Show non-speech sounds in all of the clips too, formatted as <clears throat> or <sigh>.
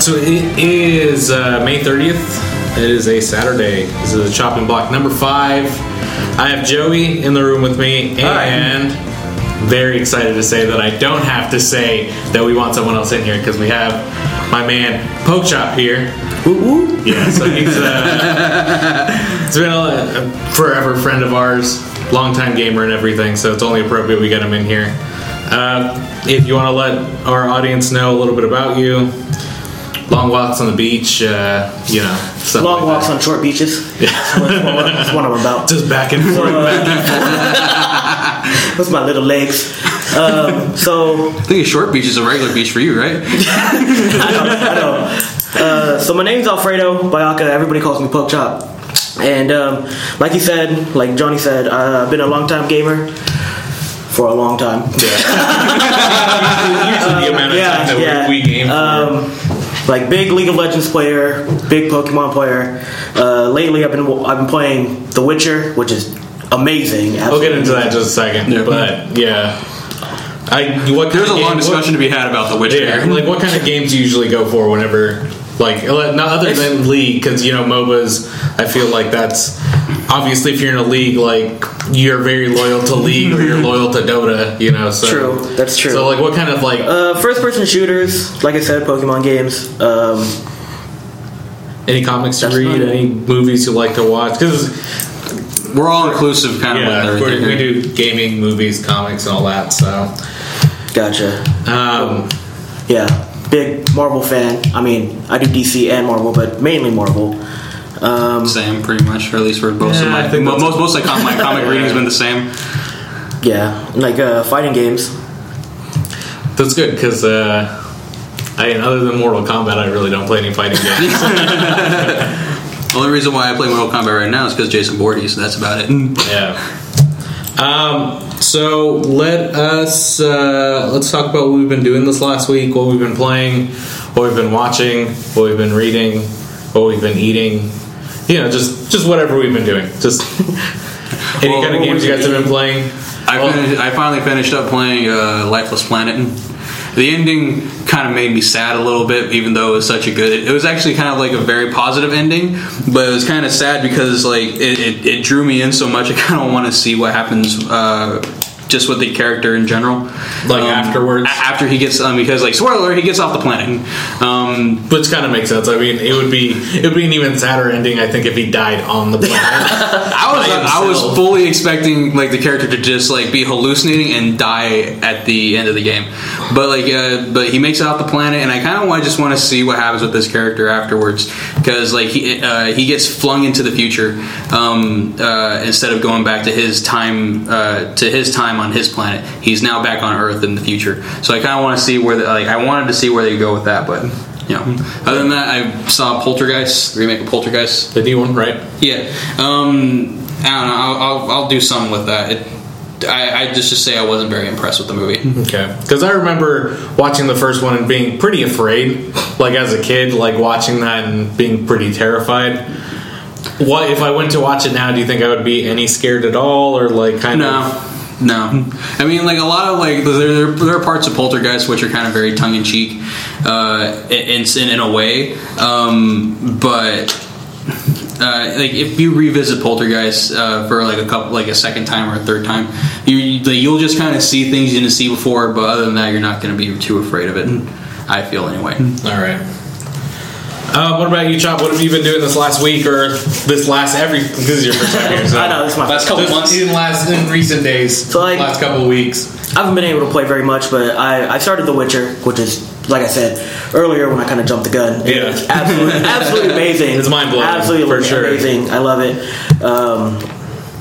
So it is uh, May 30th. It is a Saturday. This is a chopping block number five. I have Joey in the room with me, and very excited to say that I don't have to say that we want someone else in here because we have my man Pokchop here. Woo woo! Yeah, so he's uh, <laughs> he's been a, a forever friend of ours, longtime gamer and everything. So it's only appropriate we get him in here. Uh, if you want to let our audience know a little bit about you, long walks on the beach, uh, you know, stuff Long like walks that. on short beaches. That's what, that's what I'm about. just back and forth. <laughs> That's my little legs. Um, so I think a short beach is a regular beach for you, right? <laughs> I know. I know. Uh, so my name's Alfredo Bayaka. Everybody calls me Pokchop. And um, like you said, like Johnny said, uh, I've been a long time gamer for a long time. Yeah. Usually the amount of time that we, we game for. Um, like big League of Legends player, big Pokemon player. Uh, lately, I've been I've been playing The Witcher, which is amazing. We'll get into that in just a second. Yeah. But yeah, I what kind There's of a long game- discussion to be had about the Witcher. What, yeah, like what kind of games do you usually go for whenever, like, not other than League, because you know MOBAs. I feel like that's obviously if you're in a league, like you're very loyal to League or you're <laughs> loyal to Dota. You know, so True, that's true. So like, what kind of like Uh, first person shooters, like I said, Pokemon games. Um, any comics to read, fun. any movies you like to watch? Because We're all inclusive, kind of. yeah, with we're- we do gaming, movies, comics, and all that. So gotcha. um, Yeah, big Marvel fan. I mean, I do DC and Marvel, but mainly Marvel. Um, Same, pretty much, or at least for most Yeah, of I my think mo- most most of com- my comic <laughs> reading has been the same. yeah, like uh, fighting games. that's good because. Uh, I mean, other than Mortal Kombat, I really don't play any fighting games. The <laughs> <laughs> only reason why I play Mortal Kombat right now is because Jason Voorhees. So that's about it. Yeah. Um, so let us uh, let's talk about what we've been doing this last week, what we've been playing, what we've been watching, what we've been reading, what we've been eating. You know, just just whatever we've been doing. Just <laughs> any Well, kind of games you guys have been playing. I, Well, finished, I finally finished up playing uh, Lifeless Planet. The ending kind of made me sad a little bit, even though it was such a good. It was actually kind of like a very positive ending, but it was kind of sad because like it, it, it drew me in so much. I kind of want to see what happens. Uh, just with the character in general, Like afterwards? a- after he gets um, because like spoiler, he gets off the planet. Um, which kind of makes sense. I mean, it would be it would be an even sadder ending, I think, if he died on the planet. <laughs> I was I was fully expecting like the character to just like be hallucinating and die at the end of the game, but like uh, but he makes it off the planet, and I kind of want just want to see what happens with this character afterwards because like he uh, he gets flung into the future um, uh, instead of going back to his time uh, to his time on his planet. He's now back on Earth in the future, so I kind of want to see where the, like I wanted to see where they go with that, but. You know, other than that, I saw Poltergeist, the remake of Poltergeist. the new one, right? Yeah. Um, I don't know. I'll, I'll, I'll do something with that. It, I, I just just say I wasn't very impressed with the movie. Okay, because I remember watching the first one and being pretty afraid, like as a kid, like watching that and being pretty terrified. What if I went to watch it now? Do you think I would be any scared at all, or like kind No. of? No, I mean like a lot of like there, there, there are parts of Poltergeist which are kind of very tongue in cheek, uh, in, in in a way, um, but uh, like if you revisit Poltergeist uh, for like a couple, like a second time or a third time, you like, you'll just kind of see things you didn't see before. But other than that, you're not going to be too afraid of it. I feel anyway. All right. Uh, what about you, Chop? What have you been doing this last week or this last every? This is your first time here. So. I know, this is my last first couple time. months. In last in recent days, So, like- last couple of weeks. I haven't been able to play very much, but I, I started The Witcher, which is like I said earlier when I kind of jumped the gun. Yeah. It's absolutely, absolutely <laughs> amazing. It's mind-blowing, Absolutely for sure. amazing. I love it. Um,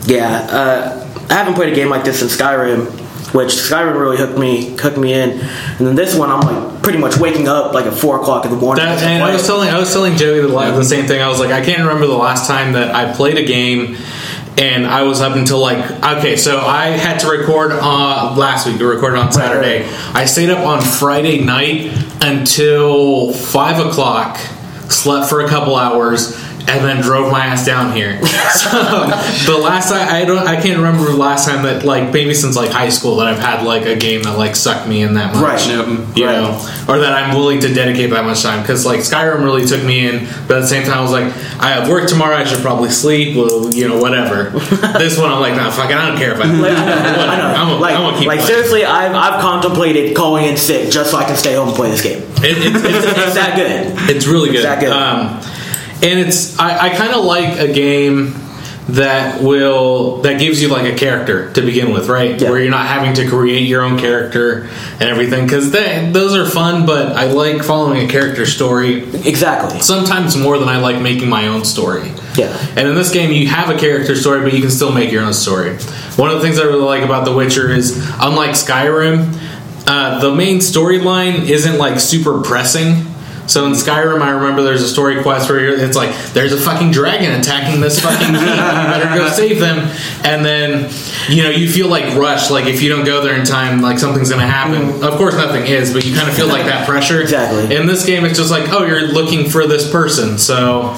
yeah, uh, I haven't played a game like this since Skyrim, which Skyrim really hooked me hooked me in. And then this one, I'm like pretty much waking up like at four o'clock in the morning. That, and I was telling I was telling Joey the, the same thing. I was like, I can't remember the last time that I played a game, and I was up until like okay. So I had to record uh, last week. We recorded on Saturday. I stayed up on Friday night until five o'clock. Slept for a couple hours. And then drove my ass down here. <laughs> so the last time I don't I can't remember the last time that like maybe since like high school that I've had like a game that like sucked me in that much. Right. You Right. know, or that I'm willing to dedicate that much time because like Skyrim really took me in, but at the same time I was like, I have work tomorrow. I should probably sleep. Well, you know, whatever. <laughs> this one I'm like, nah, fuck it. I don't care if I. Like, I <laughs> know, whatever. I know. I'm gonna- like, I'm gonna keep like playing. seriously, I've, I've contemplated calling in sick just so I can stay home and play this game. It, it, it's, It's that good. It's really good. that good. Um, and it's I, I kind of like a game that will that gives you like a character to begin with, right? Yeah. Where you're not having to create your own character and everything because those are fun. But I like following a character story Exactly. sometimes more than I like making my own story. Yeah. And in this game, you have a character story, but you can still make your own story. One of the things I really like about The Witcher is, unlike Skyrim, uh, the main storyline isn't like super pressing. So in Skyrim, I remember there's a story quest where you're, it's like there's a fucking dragon attacking this fucking king. You better go <laughs> save them. And then you know you feel like rushed. Like if you don't go there in time, like something's gonna happen. Mm-hmm. Of course, nothing is, but you kind of feel like that pressure. <laughs> Exactly. In this game, it's just like oh, you're looking for this person. So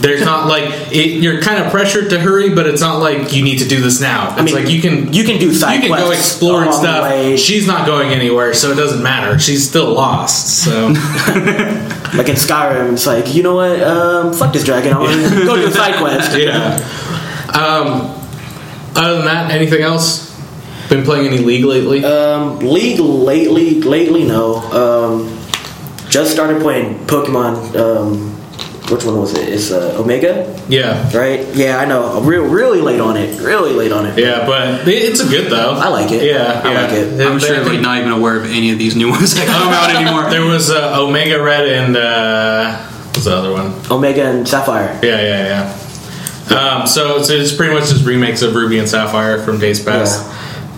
there's not like it, you're kind of pressured to hurry, but it's not like you need to do do this now. It's mean, like you can you can do side you can go quests explore and stuff. She's not going anywhere, so it doesn't matter. She's still lost. So <laughs> Like in Skyrim, it's like, you know what? Um, fuck this dragon. I want to go do a side <laughs> quest. yeah. Um, other than that, anything else? Been playing any League lately? Um, League lately, lately, no. Um, just started playing Pokemon. Um, which one was it? It's uh, Omega, yeah, right? Yeah, I know. I'm Real, really late on it. Really late on it. yeah, but it's a good though. I like it. Yeah, I yeah. like it. I'm sure like not even aware of any of these new ones that come out anymore. <laughs> There was uh, Omega Red and uh, what's the other one? Omega and Sapphire. Yeah, yeah, yeah. Um, so, so it's pretty much just remakes of Ruby and Sapphire from Days Past.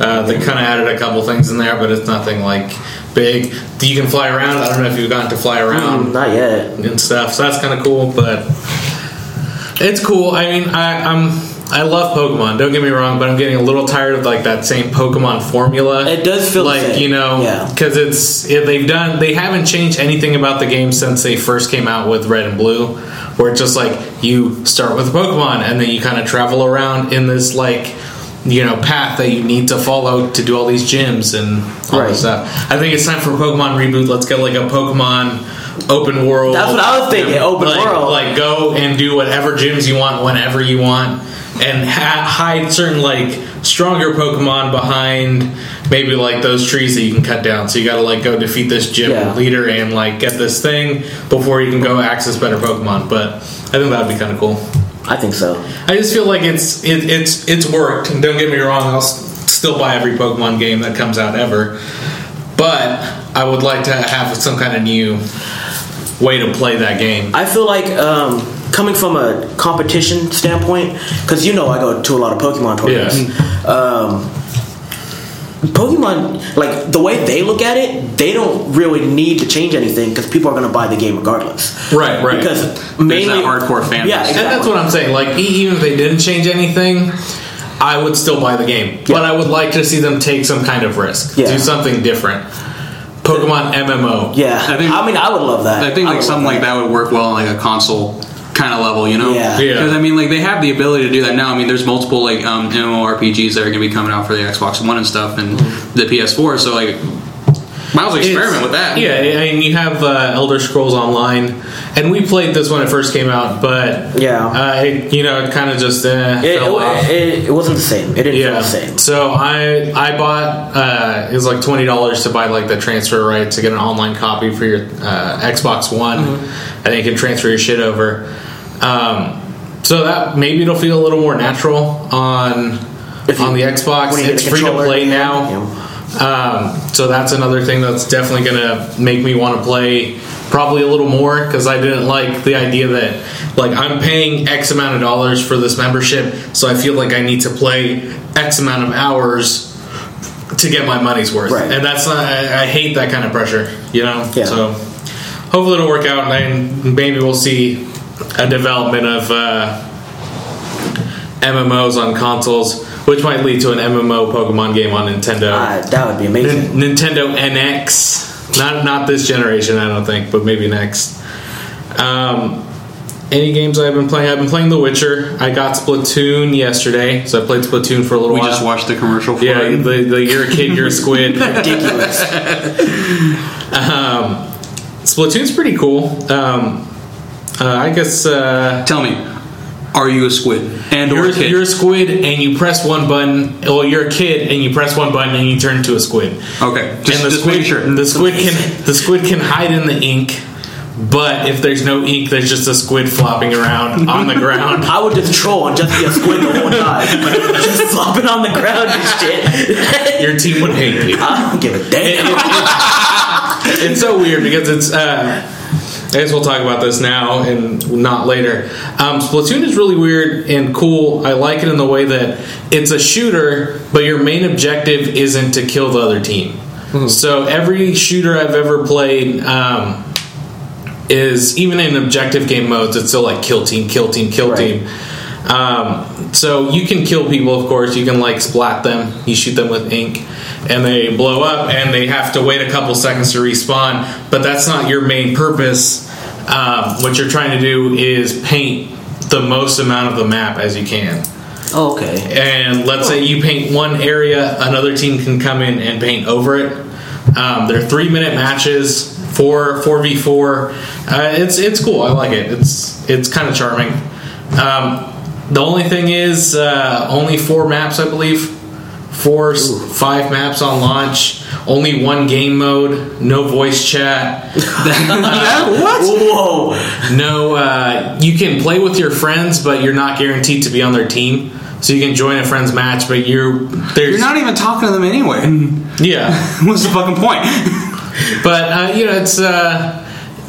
Uh, they kind of added a couple things in there, but it's nothing like big. You can fly around. I don't know if you've gotten to fly around. Mm, not yet. and stuff. So that's kind of cool, but it's cool. I mean, I, I'm I love Pokemon. Don't get me wrong, but I'm getting a little tired of like that same Pokemon formula. It does feel like you know, Yeah. because it's it, they've done they haven't changed anything about the game since they first came out with Red and Blue, where it's just like you start with Pokemon and then you kind of travel around in this like you know path that you need to follow to do all these gyms and all Right. this stuff. I think it's time for a Pokemon reboot. Let's get like a Pokemon open world. That's what I was thinking, open like, world. Like go and do whatever gyms you want whenever you want, and ha- hide certain like stronger Pokemon behind maybe like those trees that you can cut down. So you got to like go defeat this gym Yeah. leader and like get this thing before you can go access better Pokemon. But I think that would be kind of cool. I think so. I just feel like it's it, it's it's worked. And don't get me wrong, I'll still buy every Pokemon game that comes out ever. But I would like to have some kind of new way to play that game. I feel like um, coming from a competition standpoint, because you know I go to a lot of Pokemon tournaments. Um, Pokemon, like the way they look at it, they don't really need to change anything because people are going to buy the game regardless. Right, right. Because mainly that hardcore fan Yeah, base. And that's what I'm saying. Like, e- even if they didn't change anything, I would still buy the game. But I would like to see them take some kind of risk, Yeah. do something different. Pokemon MMO. Yeah, I I, mean, I would love that. I think would like something love like that would work well on like a console kind of level, you know? Yeah. Yeah. Because I mean, like they have the ability to do that now. I mean, there's multiple like um, MMORPGs that are going to be coming out for the Xbox One and stuff and the PS4. So like, might as well experiment It's- with that. Yeah, I mean, you have uh, Elder Scrolls Online, and we played this when it first came out, but Yeah. uh, it, you know, it kind of just uh, It, fell off. it, it, it wasn't the same. It didn't feel the same. So I I bought uh, it was like twenty dollars to buy like the transfer right to get an online copy for your uh, Xbox One, Mm-hmm. and you can transfer your shit over. Um, so that maybe it'll feel a little more natural on you- on the Xbox. when you get It's the free to play yeah. now. Um, so that's another thing that's definitely gonna make me want to play probably a little more because I didn't like the idea that like I'm paying X amount of dollars for this membership, so I feel like I need to play X amount of hours to get my money's worth, Right. and that's not, I, I hate that kind of pressure, you know. Yeah. So hopefully it'll work out, and maybe we'll see a development of uh, MMOs on consoles, which might lead to an MMO Pokemon game on Nintendo. Ah, that would be amazing. Nin- Nintendo NX. Not not this generation, I don't think, but maybe next. Um, any games I've been playing? I've been playing The Witcher. I got Splatoon yesterday, so I played Splatoon for a little We while. We just watched the commercial for yeah, it. the, the you're a kid, you're a squid. <laughs> Ridiculous. <laughs> Splatoon's pretty cool. Um, uh, I guess uh, Tell me, are you a squid and you're, a kid? you're a squid and you press one button. Well, you're a kid and you press one button and you turn into a squid. okay, just, and the just squid, sure. the squid can the squid can hide in the ink. But if there's no ink, there's just a squid flopping around on the ground. <laughs> I would just troll and just be a squid the whole time. just flopping on the ground and shit. <laughs> Your team would hate you. I don't give a damn. it's so weird because it's. Uh, I guess we'll talk about this now and not later. Um, Splatoon is really weird and cool. I like it in the way that it's a shooter, but your main objective isn't to kill the other team. So every shooter I've ever played um, is even in objective game modes. It's still like kill team, kill team, kill Right. team. Um, so you can kill people, of course. You can like splat them. You shoot them with ink, and they blow up, and they have to wait a couple seconds to respawn. But that's not your main purpose. Um, what you're trying to do is paint the most amount of the map as you can. Oh, okay. And let's say you paint one area, another team can come in and paint over it. Um, they're three minute matches, four four v four. Uh, It's it's cool. I like it. It's it's kind of charming. Um, the only thing is uh, only four maps, I believe. Four, s- five maps on launch. Only one game mode. No voice chat. <laughs> what? Whoa. No, uh, you can play with your friends, but you're not guaranteed to be on their team. So you can join a friend's match, but you're there's You're not even talking to them anyway. yeah. <laughs> What's the fucking point? But uh, you know, it's uh,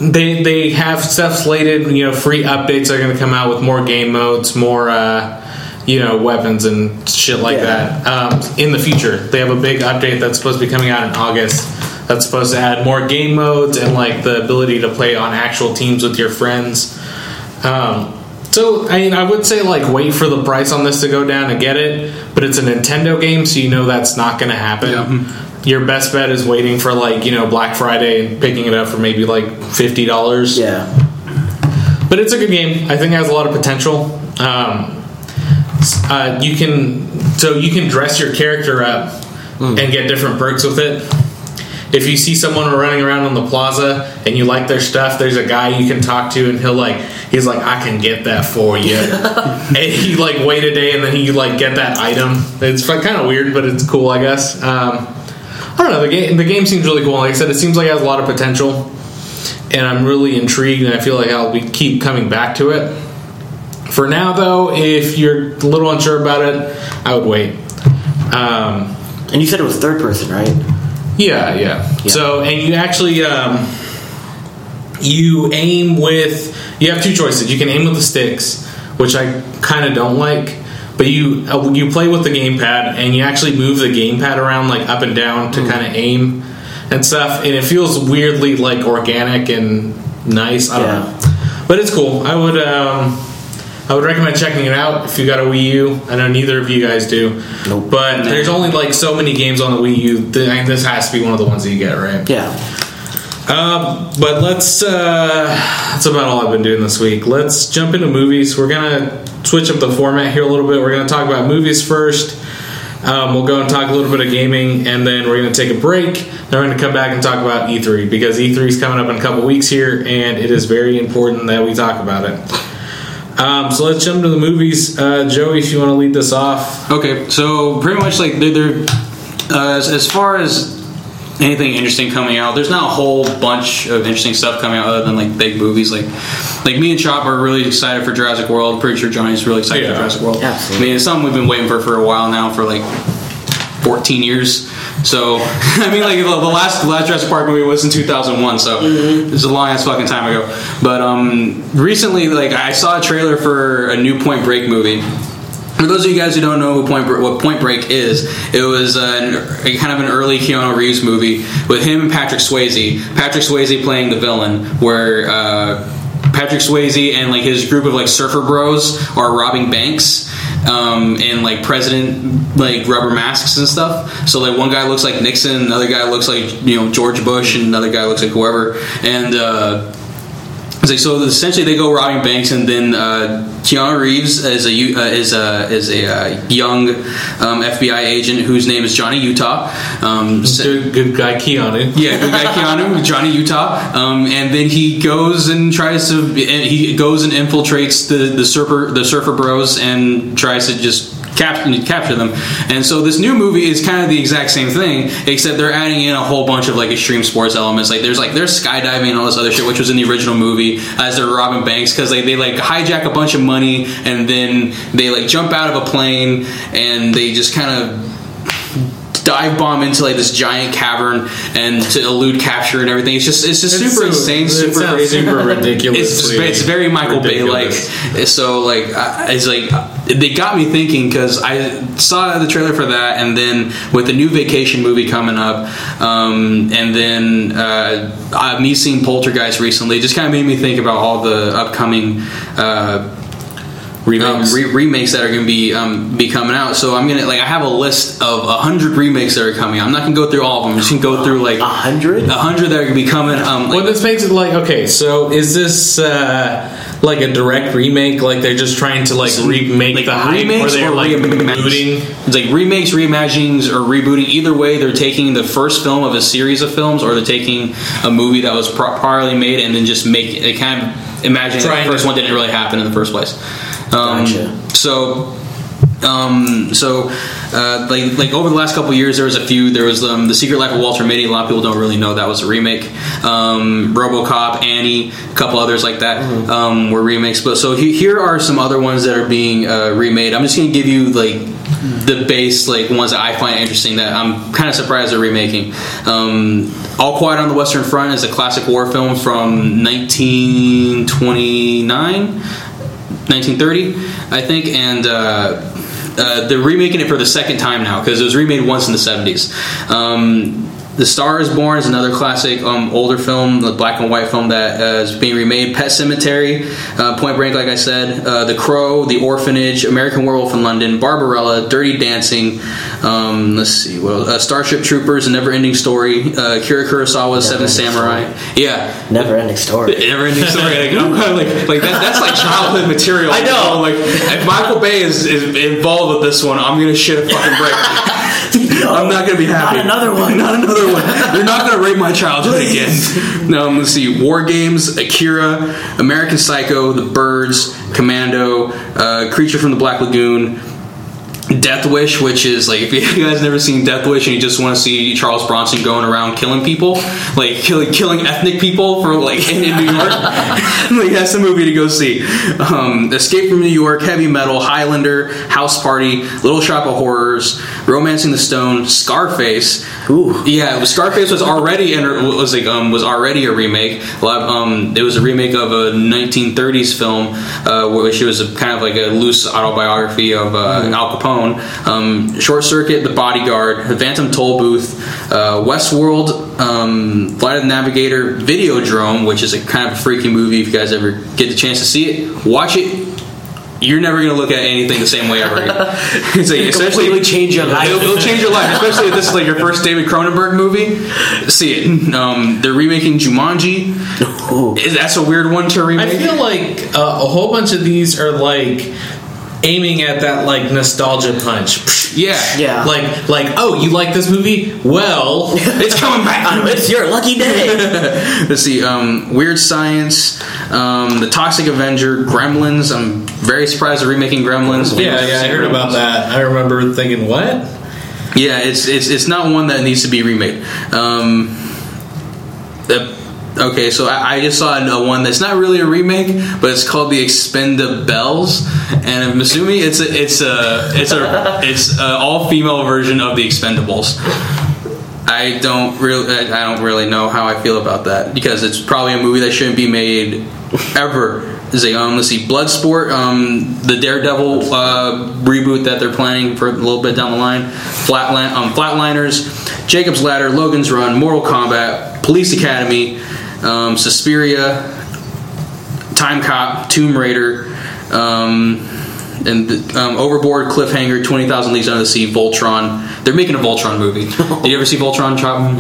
they they have stuff slated. You know, free updates are going to come out with more game modes, more uh, you know weapons and shit like Yeah. that um, in the future. They have a big update that's supposed to be coming out in August. That's supposed to add more game modes and like the ability to play on actual teams with your friends. Um, so I mean, I would say like wait for the price on this to go down to get it, but it's a Nintendo game, so you know that's not going to happen. Yeah. Your best bet is waiting for like you know Black Friday and picking it up for maybe like fifty dollars. Yeah. But it's a good game. I think it has a lot of potential. Um, uh, you can so you can dress your character up and get different perks with it. If you see someone running around on the plaza and you like their stuff, there's a guy you can talk to, and he'll like he's like I can get that for you, <laughs> and he like wait a day and then he like get that item. It's kind of weird, but it's cool, I guess. Um, I don't know. The game the game seems really cool. Like I said, it seems like it has a lot of potential and I'm really intrigued, and I feel like I'll be keep coming back to it. For now, though, if you're a little unsure about it, I would wait. Um, And you said it was third person, right? yeah, yeah, So, and you actually um, you aim with you have two choices. You can aim with the sticks, which I kind of don't like. But you uh, you play with the gamepad and you actually move the gamepad around like up and down to kind of aim and stuff, and it feels weirdly like organic and nice. I don't Yeah. know, but it's cool. I would um, I would recommend checking it out if you got a Wii U. I know neither of you guys do, Nope. but there's only like so many games on the Wii U. Th- this has to be one of the ones that you get, right? Yeah. Um, but let's. Uh, that's about all I've been doing this week. Let's jump into movies. We're gonna switch up the format here a little bit. We're gonna talk about movies first. Um, we'll go and talk a little bit of gaming, and then we're gonna take a break. Then we're gonna come back and talk about E3 because E3 is coming up in a couple weeks here, and it is very important that we talk about it. Um, so let's jump to the movies. Uh, Joey, if you want to lead this off. Okay, so pretty much like they're, they're uh, as, as far as anything interesting coming out, there's not a whole bunch of interesting stuff coming out other than like big movies. Like like me and Chop are really excited for Jurassic World. Pretty sure Johnny's really excited Yeah. for Jurassic World. Absolutely. I mean, it's something we've been waiting for for a while now for like 14 years. So <laughs> I mean, like the, the last the last Jurassic Park movie was in 2001, so it's a long ass fucking time ago. But um, recently, like I saw a trailer for a new Point Break movie. For those of you guys who don't know Point what Point Break is, it was an, a kind of an early Keanu Reeves movie with him and Patrick Swayze. Patrick Swayze playing the villain, where uh, Patrick Swayze and like his group of like surfer bros are robbing banks um, in like president like rubber masks and stuff. So like one guy looks like Nixon, another guy looks like you know George Bush, and another guy looks like whoever. And uh, It's like so. Essentially, they go robbing banks, and then uh, Keanu Reeves is a uh, is a is a uh, young um, FBI agent whose name is Johnny Utah. Um, Good, good guy Keanu. yeah, good guy Keanu, <laughs> Johnny Utah, um, and then he goes and tries to. And he goes and infiltrates the the surfer the surfer bros and tries to just cap- capture them. And so this new movie is kind of the exact same thing, except they're adding in a whole bunch of like extreme sports elements. Like there's like there's skydiving and all this other shit, which was in the original movie as they're robbing banks because they, they like hijack a bunch of money and then they like jump out of a plane and they just kind of dive bomb into like this giant cavern and to elude capture and everything. It's just it's just It's super so- insane, super crazy, super <laughs> ridiculous. It's it's very Michael Bay like. So like I- it's like they got me thinking because I saw the trailer for that, and then with the new Vacation movie coming up, um, and then uh, uh, me seeing Poltergeist recently, just kind of made me think about all the upcoming. Uh, Remakes. um, re- remakes that are going to be um, be coming out. So I'm gonna like I have a list of a hundred remakes that are coming. I'm not gonna go through all of them. I'm just gonna go through like A hundred? a hundred that are gonna be coming. Um, like, Well, this makes it like okay. So is this uh, like a direct remake? Like they're just trying to like remake like the hype, remakes or they're or like reimaginings. rebooting? It's like remakes, reimaginings, or rebooting. Either way, they're taking the first film of a series of films, or they're taking a movie that was pro- priorly made and then just make it kind of imagine that Trying the first one didn't really happen in the first place. Um, Gotcha. So. Um, so, uh, like, like over the last couple of years, there was a few. There was um, the Secret Life of Walter Mitty. A lot of people don't really know that was a remake. Um, RoboCop, Annie, a couple others like that um, were remakes. But so he, here are some other ones that are being uh, remade. I'm just gonna give you like the base like ones that I find interesting that I'm kind of surprised they're remaking. Um, All Quiet on the Western Front is a classic war film from 1929. 1930, I think, and uh, uh, they're remaking it for the second time now because it was remade once in the 70s. Um, the Star is Born is another classic um, older film, the black and white film that uh, is being remade. Pet Sematary, uh, Point Break, like I said. Uh, the Crow, The Orphanage, American Werewolf in London, Barbarella, Dirty Dancing. Um, let's see, well, uh, Starship Troopers, A Never Ending Story, uh, Kira Kurosawa's Seven Samurai. Yeah, Never ending story. <laughs> Never ending story. Like, I'm kind of like, like that, that's like childhood material. I know. you Like, if Michael Bay is, is involved with this one, I'm gonna shit a fucking brick. <laughs> <laughs> I'm not gonna be happy. Not another one. <laughs> Not another one. They're not gonna rape my childhood again. No, let's see. War Games, Akira, American Psycho, The Birds, Commando, uh, Creature from the Black Lagoon. Death Wish, which is like if <laughs> you guys never seen Death Wish and you just want to see Charles Bronson going around killing people, like killing killing ethnic people for like in, in New York, <laughs> like that's the movie to go see. Um, Escape from New York, Heavy Metal, Highlander, House Party, Little Shop of Horrors, Romancing the Stone, Scarface. Ooh. Yeah, Scarface was already in, was like um, was already a remake. A lot of, um, it was a remake of a 1930s film, uh, which was a, kind of like a loose autobiography of uh, Al Capone. Um, Short Circuit, The Bodyguard, The Phantom Toll Booth, uh, Westworld, um, Flight of the Navigator, Videodrome, which is a kind of a freaky movie. If you guys ever get the chance to see it, watch it. You're never gonna look at anything the same way ever again. <laughs> it's like, especially Completely change your life. It'll, it'll change your life, especially if this is like your first David Cronenberg movie. See it. Um, they're remaking Jumanji. <laughs> Ooh. That's a weird one to remake. I feel like uh, a whole bunch of these are like aiming at that like nostalgia punch. yeah, Yeah. Like like oh you like this movie? Well, <laughs> it's coming back. <laughs> It's your lucky day. <laughs> Let's see. Um, Weird Science, um, The Toxic Avenger, Gremlins. I'm very surprised they're remaking Gremlins. yeah, yeah, I heard about that. I remember thinking what? Yeah, it's it's it's not one that needs to be remade. Um, the- okay, so I, I just saw a one that's not really a remake, but it's called The Expendables, and I'm assuming it's a it's a it's a it's a all female version of The Expendables. I don't really I don't really know how I feel about that because it's probably a movie that shouldn't be made ever. Is a um, let's see, Bloodsport, um, the Daredevil uh, reboot that they're planning for a little bit down the line, Flatline, um, Flatliners, Jacob's Ladder, Logan's Run, Mortal Kombat, Police Academy, um, Suspiria, Time Cop, Tomb Raider, um, and the, um, Overboard, Cliffhanger, Twenty Thousand Leagues Under the Sea, Voltron, They're making a Voltron movie. <laughs> Did you ever see Voltron? Chop?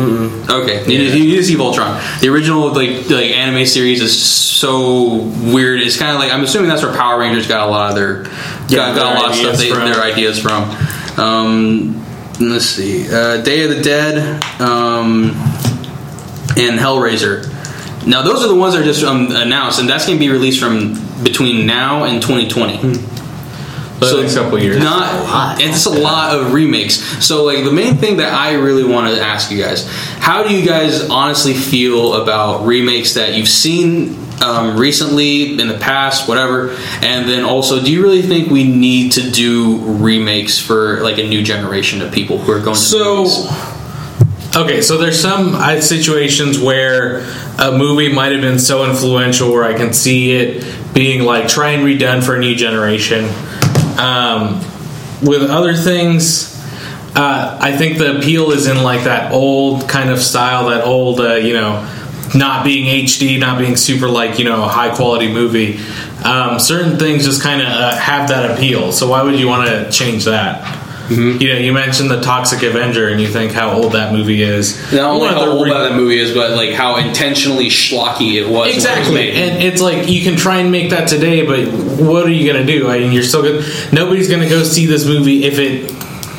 Okay, you, Yeah. you need to see Voltron. The original like like anime series is so weird. It's kind of like I'm assuming that's where Power Rangers got a lot of their got, got a lot of stuff ideas they, from. their ideas from. Um, let's see, uh, Day of the Dead um, and Hellraiser. Now those are the ones that are just um, announced, and that's going to be released from between now and 2020. So next couple years. Not, a lot. it's a lot of remakes. So, like, the main thing that I really want to ask you guys: How do you guys honestly feel about remakes that you've seen um, recently, in the past, whatever? And then also, do you really think we need to do remakes for like a new generation of people who are going? To So, okay, so there's some uh, situations where a movie might have been so influential where I can see it being like try and redone for a new generation. Um, with other things, uh, I think the appeal is in like that old kind of style, that old, uh, you know, not being HD, not being super like you know a high quality movie. Um, certain things just kind of uh, have that appeal. So why would you want to change that? Mm-hmm. You know, you mentioned the Toxic Avenger, and you think how old that movie is. not only how old re- that movie is, but like how intentionally schlocky it was. when it was Exactly, and it's like you can try and make that today, but what are you gonna do? I mean, you're still good. Nobody's gonna go see this movie if it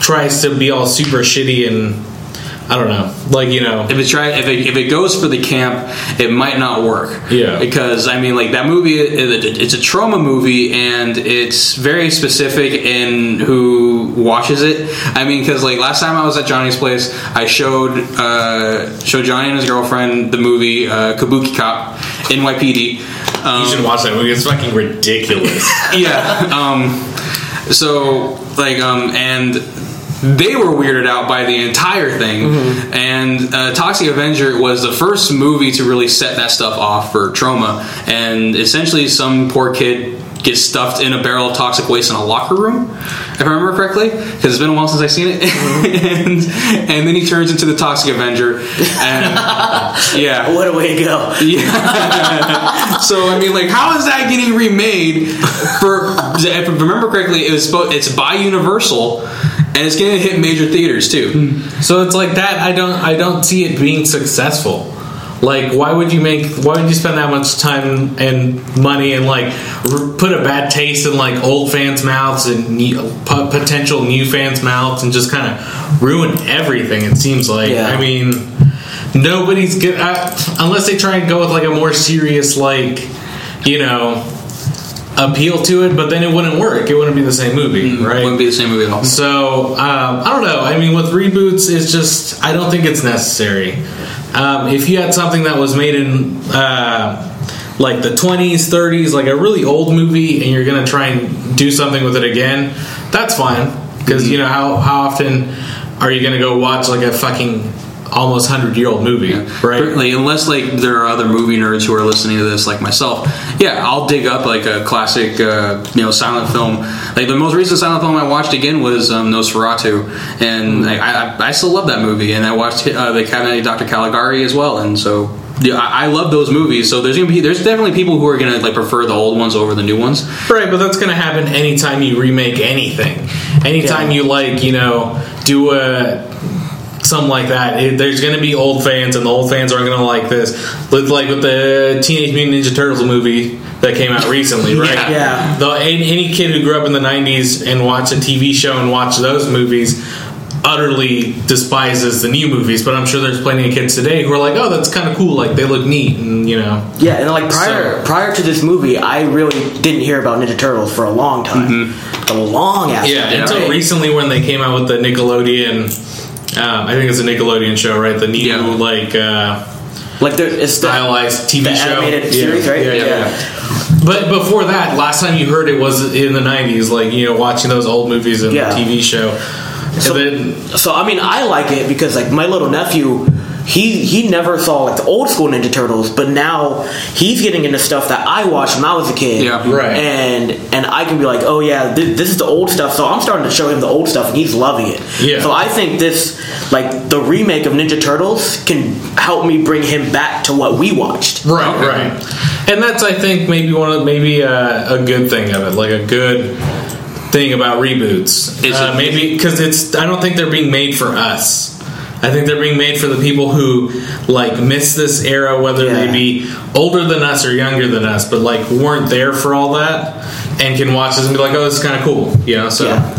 tries to be all super shitty and I don't know, like you know, if it try if it, if it goes for the camp, it might not work. Yeah. because I mean, like that movie, it, it- it's a Troma movie, and it's very specific in who watches it. I mean, because like last time I was at Johnny's place, I showed uh, showed Johnny and his girlfriend the movie uh, Kabuki Cop NYPD. Um, you should watch that movie. It's fucking ridiculous. <laughs> yeah. Um, so like um, and they were weirded out by the entire thing. Mm-hmm. And uh, Toxic Avenger was the first movie to really set that stuff off for Troma. And essentially, some poor kid gets stuffed in a barrel of toxic waste in a locker room, if I remember correctly, because it's been a while since I've seen it. <laughs> and, and then he turns into the Toxic Avenger. And <laughs> yeah. What a way to go. <laughs> Yeah. so I mean, like, how is that getting remade? For if I remember correctly, it was it's by Universal, and it's going to hit major theaters too. so it's like that. I don't. I don't see it being successful. Like, why would you make? Why would you spend that much time and money and like r- put a bad taste in like old fans' mouths and new, po- potential new fans' mouths and just kind of ruin everything? It seems like. Yeah. I mean, nobody's good uh, unless they try and go with like a more serious, like you know, appeal to it. But then it wouldn't work. It wouldn't be the same movie, right? Wouldn't be the same movie at all. So um, I don't know. I mean, with reboots, it's just I don't think it's necessary. Um, if you had something that was made in uh, like the 20s, 30s, like a really old movie, and you're gonna try and do something with it again, that's fine. Because you know how how often are you gonna go watch like a fucking almost hundred year old movie, right? Like, unless like there are other movie nerds who are listening to this, like myself, yeah, I'll dig up like a classic, uh, you know, silent film. Like the most recent silent film I watched again was um, Nosferatu, and like, I, I I still love that movie, and I watched uh, the Cabinet of Dr. Caligari as well, and so. Yeah, I I love those movies. So there's gonna be there's definitely people who are gonna like prefer the old ones over the new ones. Right, but that's going to happen anytime you remake anything. Anytime Yeah. you like, you know, do a something like that. It, there's going to be old fans, and the old fans aren't going to like this. Like with the Teenage Mutant Ninja Turtles movie that came out recently, right? Yeah. Yeah. The, any, any kid who grew up in the '90s and watched a TV show and watched those movies utterly despises the new movies. But I'm sure there's plenty of kids today who are like, "Oh, that's kind of cool. Like they look neat," and you know. Yeah, and like prior So- prior to this movie, I really didn't hear about Ninja Turtles for a long time. Mm-hmm. A long ass Yeah, until right? recently when they came out with the Nickelodeon. Um, I think it's a Nickelodeon show, right? The new Yeah. like uh, Like there, it's the, stylized TV the show, animated Yeah, series, right? Yeah, yeah, Yeah. yeah. But before that, last time you heard it was in the '90s, like you know, watching those old movies and Yeah. the TV show. So- and then, So I mean, I like it because like my little nephew, he he never saw like the old school Ninja Turtles, but now he's getting into stuff that I watched when I was a kid. Yeah. Right. And and I can be like, oh yeah, th- this is the old stuff. So I'm starting to show him the old stuff, and he's loving it. Yeah. So I think this like the remake of Ninja Turtles can help me bring him back to what we watched. right, right, and that's I think maybe one of maybe a, a good thing of it, like a good thing about reboots. Is uh, it- maybe because it's I don't think they're being made for us. I think they're being made for the people who like miss this era, whether Yeah. they be older than us or younger than us, but like weren't there for all that and can watch this and be like, "Oh, this is kind of cool," you know. So Yeah.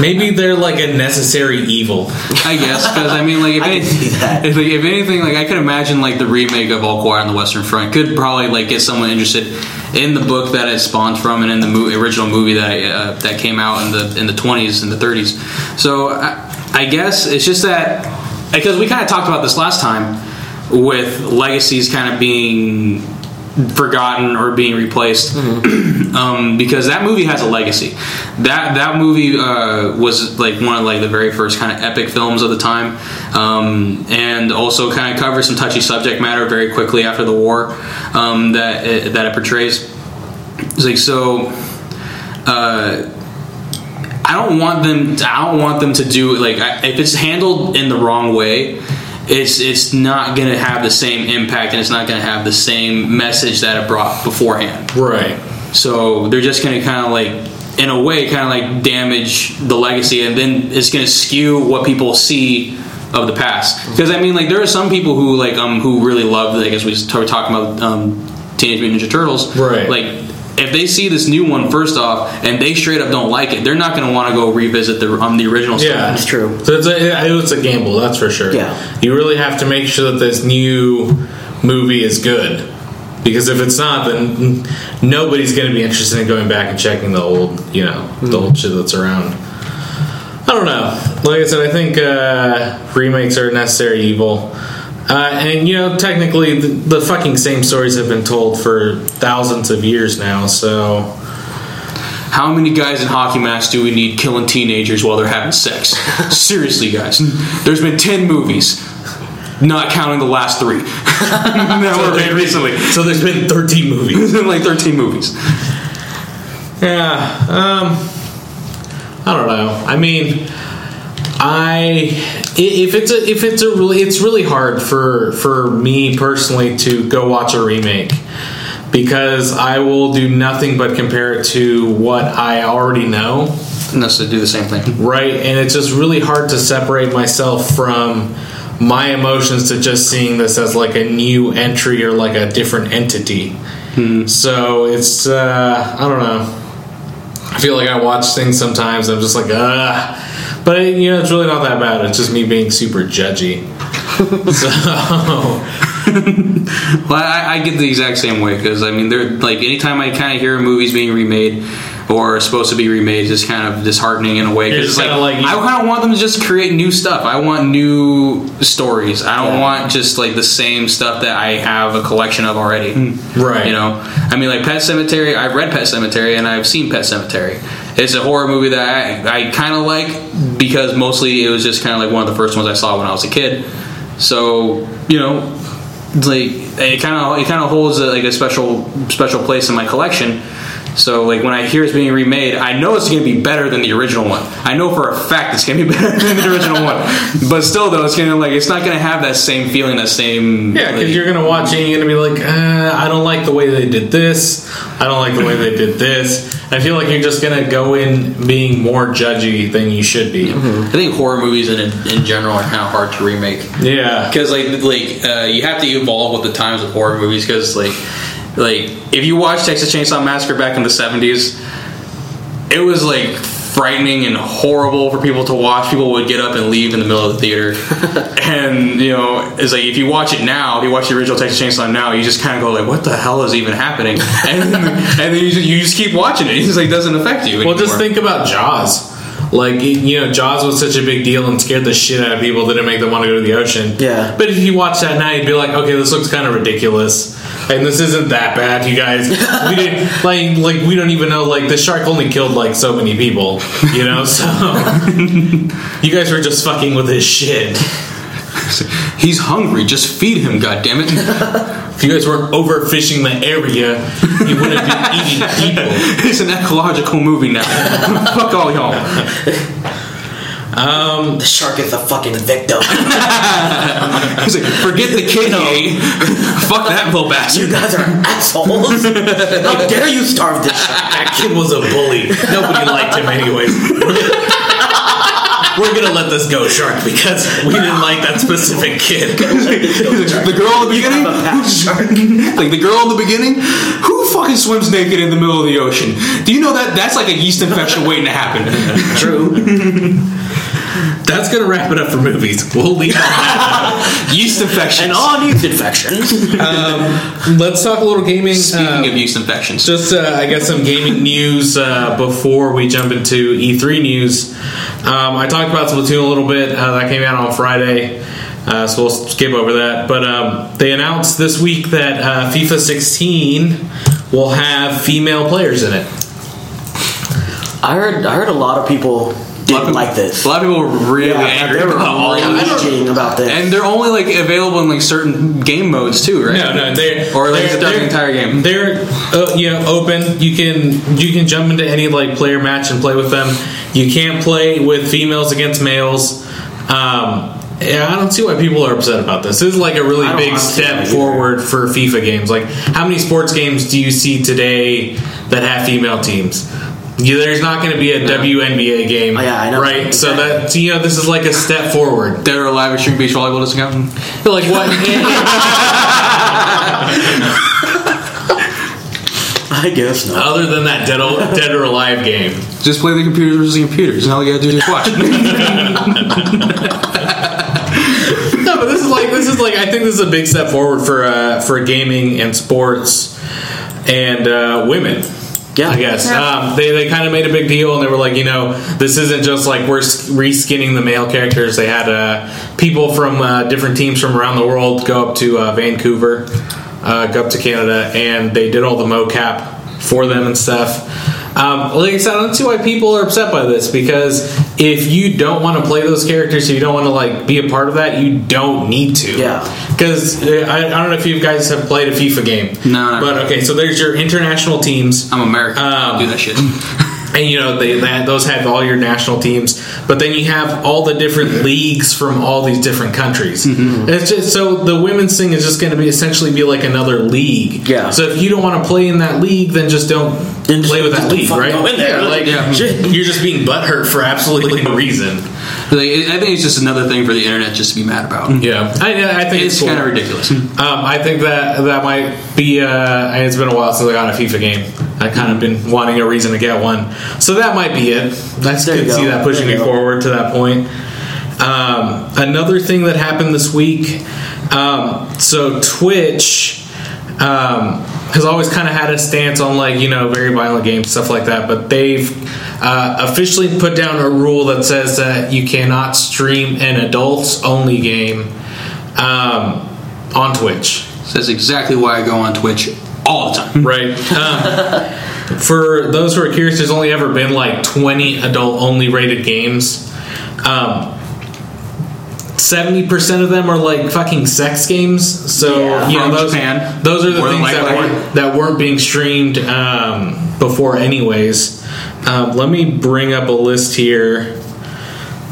maybe they're like a necessary evil. I guess because I mean, like if, <laughs> I any, see that. if, if anything, like I could imagine like the remake of All Quiet on the Western Front could probably like get someone interested in the book that it spawned from and in the mo- original movie that uh, that came out in the in the twenties and the thirties. So I, I guess it's just that because we kind of talked about this last time with legacies kind of being forgotten or being replaced <clears throat> um, because that movie has a legacy. That that movie uh, was like one of like the very first kind of epic films of the time, um, and also kind of covers some touchy subject matter very quickly after the war um, that it, that it portrays. It's like so. Uh, I don't want them. I don't want them to do like I, if it's handled in the wrong way. It's it's not going to have the same impact and it's not going to have the same message that it brought beforehand. Right. So they're just going to kind of like, in a way, kind of like damage the legacy, and then it's going to skew what people see of the past. Because I mean, like there are some people who like um who really love, like as we were talking about um, Teenage Mutant Ninja Turtles, Right. Like if they see this new one first off and they straight up don't like it, they're not going to want to go revisit the um, the original stuff. Yeah, It's true. So it's a, it's a gamble, that's for sure. Yeah. you really have to make sure that this new movie is good, because if it's not, then nobody's going to be interested in going back and checking the old, you know, the old shit that's around. I don't know. Like I said, I think uh, remakes are a necessary evil. Uh, and you know, technically, the, the fucking same stories have been told for thousands of years now. So How many guys in hockey masks do we need killing teenagers while they're having sex? <laughs> Seriously, guys. There's been 10 movies, not counting the last three <laughs> that were made recently. so there's been 13 movies. There's <laughs> been like 13 movies. Yeah, um, I don't know. I mean, I if it's a if it's a really it's really hard for for me personally to go watch a remake because I will do nothing but compare it to what I already know, And that's to do the same thing. right? And it's just really hard to separate myself from my emotions to just seeing this as like a new entry or like a different entity. So it's uh, I don't know. I feel like I watch things sometimes. I'm just like, ah, but you know, it's really not that bad. It's just me being super judgy. <laughs> so <laughs> Well, I, I get the exact same way because I mean, they're like anytime I kind of hear a movie's being remade or supposed to be remade, it's just kind of disheartening in a way. Because just like, kinda like- I kind of want them to just create new stuff. I want new stories. I don't Yeah. want just like the same stuff that I have a collection of already. Hmm. right, You know, I mean, like Pet Sematary. I've read Pet Sematary and I've seen Pet Sematary. It's a horror movie that I, I kind of like because mostly it was just kind of like one of the first ones I saw when I was a kid. So you know, it's like it kind of it kind of holds a, like a special special place in my collection. So like when I hear it's being remade, I know it's going to be better than the original one. I know for a fact it's going to be <laughs> better than the original one. But still, though, it's going to like it's not going to have that same feeling, that same Yeah, because like- you're gonna watch it and you're gonna be like, uh, I don't like the way they did this. I don't like the way they did this. I feel like you're just gonna go in being more judgy than you should be. I think horror movies in in general are kind of hard to remake. Yeah, because like like uh, you have to evolve with the times of horror movies because like like if you watch Texas Chainsaw Massacre back in the seventies, it was like frightening and horrible for people to watch. People would get up and leave in the middle of the theater, <laughs> and you know it's like if you watch it now, if you watch the original Texas Chainsaw now, you just kind of go like, "What the hell is even happening?" <laughs> And and then you just, you just keep watching it. It just like doesn't affect you. Well, just think about Jaws. Like you know, Jaws was such a big deal and scared the shit out of people. Didn't make them want to go to the ocean. Yeah. But if you watch that now, you'd be like, okay, this looks kind of ridiculous, and this isn't that bad, you guys. <laughs> We didn't like like we don't even know. Like the shark only killed like so many people, you know. So <laughs> you guys were just fucking with his shit. He's hungry. Just feed him. God damn it. <laughs> If you guys weren't overfishing the area, you wouldn't be eating people. it's an ecological movie now. Fuck all y'all. Um, The shark is the fucking victim. <laughs> He's like, forget the kid. Fuck that little bastard. you guys are assholes. How dare you starve this shark? that kid was a bully. Nobody liked him anyways. We're gonna let this go, Shark, because we didn't like that specific kid. the girl in the beginning, I'm a past shark. like the girl in the beginning, who fucking swims naked in the middle of the ocean? Do you know that that's like a yeast infection waiting to happen? <laughs> True. That's gonna wrap it up for movies. We'll leave it that. <laughs> yeast infections. And on yeast infections. Let's talk a little gaming. Speaking Um, of yeast infections, Just, uh, I guess, some gaming news uh, before we jump into E3 news. Um, I talked about Splatoon a little bit. Uh, that came out on Friday, uh, so we'll skip over that. But um, they announced this week that uh, FIFA 16 will have female players in it. I heard. I heard a lot of people didn't like this. a lot of people were really Yeah, angry they were about all of this. raging about this. And they're only like available in like certain game modes too, right? No, no, they're Or like they're, the they're- entire game. They're uh, you know open. You can you can jump into any like player match and play with them. You can't play with females against males. Um, yeah, I don't see why people are upset about this. This is like a really big step forward for FIFA games. Like, how many sports games do you see today that have female teams? Yeah, there's not going to be a WNBA game, Oh, yeah, I know. right? So that you know, this is like a step forward. Dead or alive extreme beach volleyball doesn't count. You're like what? <laughs> I guess not. Other than that dead or, dead or alive game. Just play the computers versus the computers, and all you gotta do is watch. <laughs> <laughs> No, but this is like this is like I think this is a big step forward for uh, for gaming and sports and uh, women. Yeah. I guess um, they they kind of made a big deal and they were like, you know, this isn't just like we're s- reskinning the male characters. They had uh, people from uh, different teams from around the world go up to uh, Vancouver, uh, go up to Canada, and they did all the mocap for them and stuff. Um, like I said, I don't see why people are upset by this because if you don't want to play those characters, if you don't want to like be a part of that, you don't need to. Yeah. Because uh, I, I don't know if you guys have played a FIFA game. No, not But okay, so there's your international teams. I'm American. I Um, don't do that shit. <laughs> and you know they that, those have all your national teams but then you have all the different leagues from all these different countries Mm-hmm. It's just so the women's thing is just going to be essentially be like another league Yeah. so if you don't want to play in that league then just don't Then just- play with that league right go in there. Yeah, like Yeah. you're just being butthurt for absolutely no reason Like, I think it's just another thing for the internet just to be mad about. yeah I, I think It's it's, cool. kind of ridiculous. Um, I think that that might be. Uh, it's been a while since I got a FIFA game. I kind of been wanting a reason to get one, so that might be it. That's There good see that pushing There me forward to that point. Um, another thing that happened this week. Um, so Twitch um, has always kind of had a stance on like you know very violent games stuff like that, but they've uh, officially put down a rule that says that you cannot stream an adults only game um, on Twitch. That's exactly why I go on Twitch all the time. <laughs> Right. Um, for those who are curious, there's only ever been like 20 adult only rated games. Um, 70% of them are like fucking sex games. So, Yeah. you know, From those, Japan. those are the things that weren't, that weren't being streamed um, before, anyways. Um, let me bring up a list here.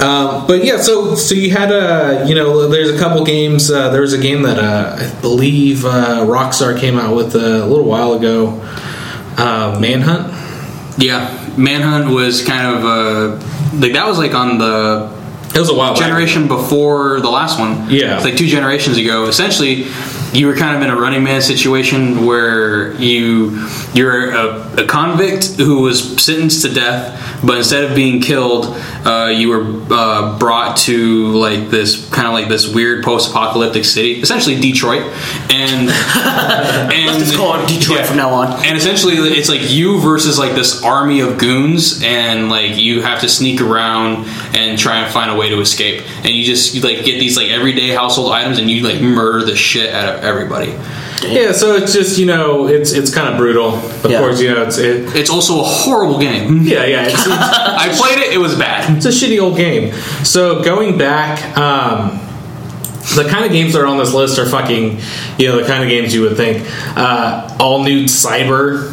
Um, but yeah, so so you had a you know there's a couple games. Uh, there was a game that uh, I believe uh, Rockstar came out with a little while ago. Uh, Manhunt. Yeah, Manhunt was kind of uh, like that was like on the It was a while back. generation before the last one. Yeah. Like two generations ago. Essentially, you were kind of in a running man situation where you you're a, a convict who was sentenced to death, but instead of being killed, uh, you were uh, brought to like this kind of like this weird post-apocalyptic city, essentially Detroit, and and <laughs> Let's call it Detroit from now on. and essentially, it's like you versus like this army of goons, and like you have to sneak around and try and find a way to escape. And you just you, like get these like everyday household items, and you like murder the shit out of everybody. Yeah, so it's just you know it's it's kind of brutal. Of Yeah. course, you know it's it, It's also a horrible game. <laughs> yeah yeah it's, it's, <laughs> I played it; it was bad. it's a shitty old game. So going back, um, the kind of games that are on this list are fucking you know the kind of games you would think uh, all new cyber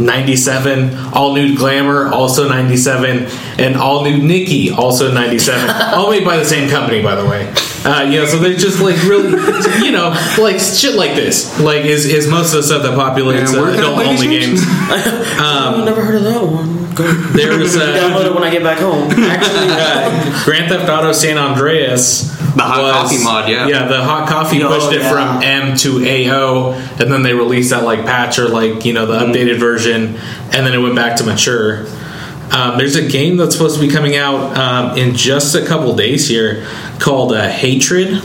97. All new Glamour, also 97. And all new Nikki, also 97. <laughs> all made by the same company, by the way. Uh, you know, so they're just like really, <laughs> you know, like shit like this. Like is, is most of the stuff that populates Man, uh, where can I adult only games? games. <laughs> I've never heard of that one. Go There was download uh, it when I get back home. actually uh, Grand Theft Auto San Andreas. The hot coffee mod, yeah. Yeah, the hot coffee Oh, pushed it yeah. from M to AO, and then they released that like patch or like you know the Mm-hmm. updated version, and then it went back to mature. Um, there's a game that's supposed to be coming out um, in just a couple days here called uh, Hatred.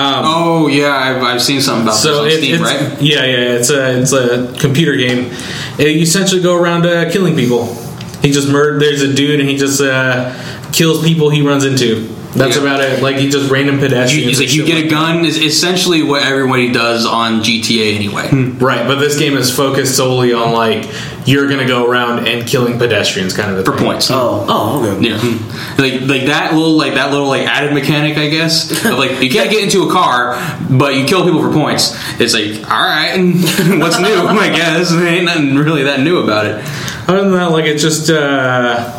Oh yeah, I've, I've seen something about So this it, on Steam, it's right? yeah, yeah, it's a it's a computer game. Uh, You essentially go around uh, killing people. He just murdered. There's a dude, and he just uh, kills people he runs into. That's Yeah. about it. Like he just random pedestrians. it's like you shit get a gun is essentially what everybody does on GTA anyway. Right, but this game is focused solely on like you're gonna go around and killing pedestrians, kind of a For thing. points. Oh, oh, okay. Yeah, like like that little like that little like added mechanic, I guess. Of like you can't get into a car, but you kill people for points. It's like all right, <laughs> what's new? <laughs> I guess there ain't nothing really that new about it. Other than that, like it's just uh,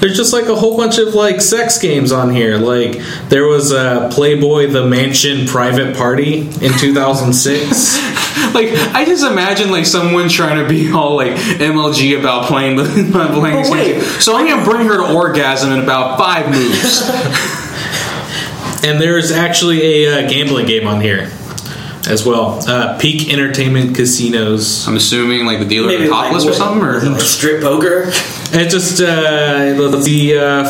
there's just like a whole bunch of like sex games on here. Like there was uh, Playboy the Mansion Private Party in 2006. <laughs> Like I just imagine like someone trying to be all like MLG about playing the <laughs> playing these wait. games. So I'm gonna bring her to orgasm in about five moves. <laughs> and there is actually a uh, gambling game on here as well. Uh, Peak Entertainment Casinos. I'm assuming like the dealer Maybe is like topless or something, or strip poker. It just uh, the uh,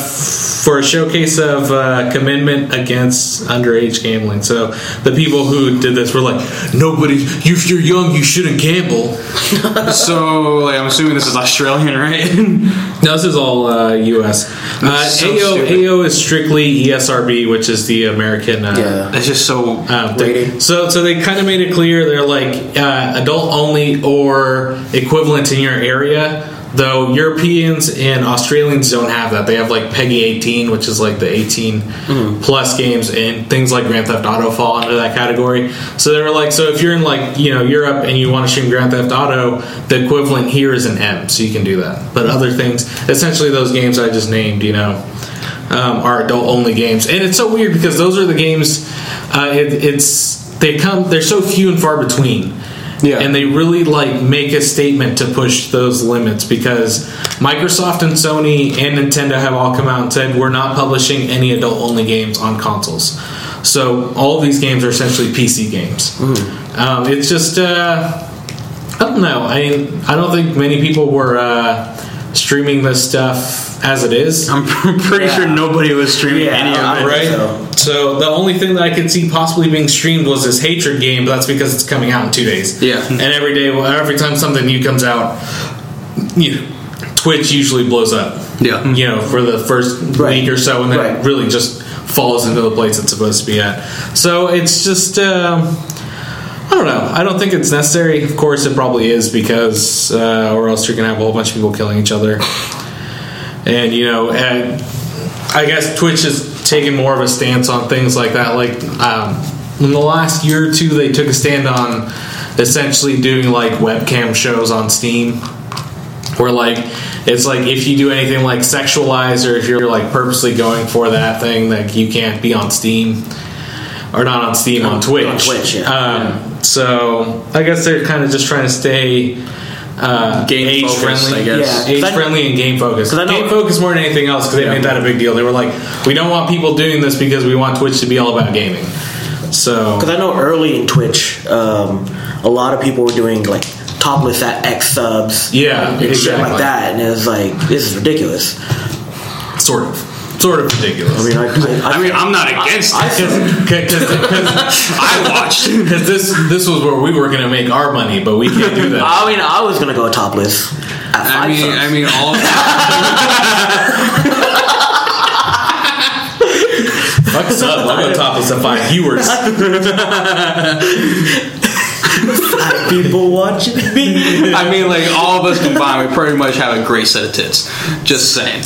for a showcase of uh, commitment against underage gambling. So the people who did this were like, nobody. If you're young, you shouldn't gamble. <laughs> so like, I'm assuming this is Australian, right? <laughs> No, this is all uh, U.S. Uh, so AO stupid. AO is strictly ESRB, which is the American. Uh, Yeah. That's just so. um, thing. Rating. So, so they kind of made it clear they're like uh, adult only or equivalent in your area. Though Europeans and Australians don't have that. They have like PEGI 18, which is like the 18 plus games, and things like Grand Theft Auto fall under that category. So they were like, so if you're in like you know Europe and you want to stream Grand Theft Auto, the equivalent here is an M, so you can do that. But other things, essentially those games I just named, you know, um, are adult only games, and it's so weird because those are the games. Uh, it, it's they come they're so few and far between. Yeah. and they really like make a statement to push those limits because Microsoft and Sony and Nintendo have all come out and said we're not publishing any adult only games on consoles. So all of these games are essentially PC games. Um, it's just uh, I don't know. I mean, I don't think many people were uh, streaming this stuff as it is. I'm <laughs> pretty Yeah. sure nobody was streaming Yeah, any of it. right? so. So the only thing that I could see possibly being streamed was this hatred game, but that's because it's coming out in two days. Yeah. and every day, every time something new comes out, you know, Twitch usually blows up. Yeah. you know, for the first Right. week or so, and then it Right. really just falls into the place it's supposed to be at. So it's just. Um, I don't know. I don't think it's necessary. Of course, it probably is because, uh, or else you're gonna have a whole bunch of people killing each other. And you know, and I guess Twitch has taken more of a stance on things like that. Like um, in the last year or two, they took a stand on essentially doing like webcam shows on Steam, where like it's like if you do anything like sexualized or if you're like purposely going for that thing, like you can't be on Steam or not on Steam on Twitch. on Twitch, yeah. Um, So I guess they're kind of just trying to stay. Uh, Game age focused, friendly, I guess. Yeah. age friendly and game focused. know- Game focused more than anything else because they made that a big deal. They were like, we don't want people doing this because we want Twitch to be all about gaming. So Because I know early in Twitch, um, a lot of people were doing like topless at X subs. Yeah, and shit like that, and it was like this is ridiculous. sort of, sort of ridiculous. I mean, I, I, I mean, I'm not against I, it. because I watched. this this was where we were going to make our money, but we can't do that. <laughs> I mean, I was gonna go topless. At I mean, subs. I mean, all. Fuck us up. I'm going to top us at five viewers. <laughs> <laughs> People watching <laughs> me. I mean, like all of us combined, we pretty much have a great set of tits. Just saying.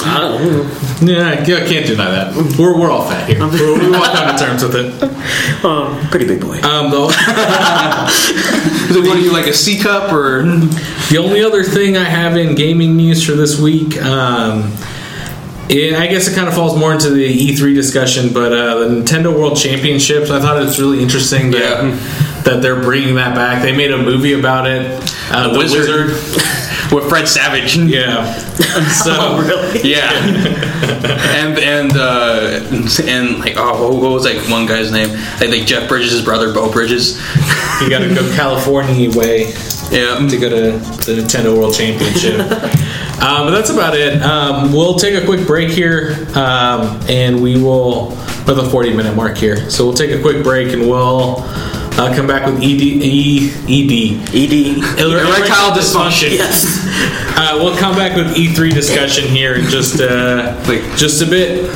Yeah, I can't deny that. We're, we're all fat here. <laughs> We're, we walk on to terms with it. Um, pretty big boy. Um, the, <laughs> So what are you like a C cup or? the only other thing I have in gaming news for this week, um, it, I guess it kind of falls more into the E3 discussion, but uh, the Nintendo World Championships, I thought it was really interesting that, Yeah. That they're bringing that back. They made a movie about it. Uh, the, Wizard. Wizard. <laughs> With Fred Savage. Yeah. <laughs> So. <laughs> Oh, really? Yeah, and and uh, and like oh, what- was like one guy's name? Like, like Jeff Bridges' brother, Beau Bridges. You got to go California way Yeah, to go to the Nintendo World Championship. um, but that's about it. Um, we'll take a quick break here, um, and we will with the 40 minute mark here. So we'll take a quick break, and we'll uh, come back with ED, E, ED. Ed. Erectile dysfunction. Yes. Uh, we'll come back with E3 discussion here in just uh, Like- just a bit.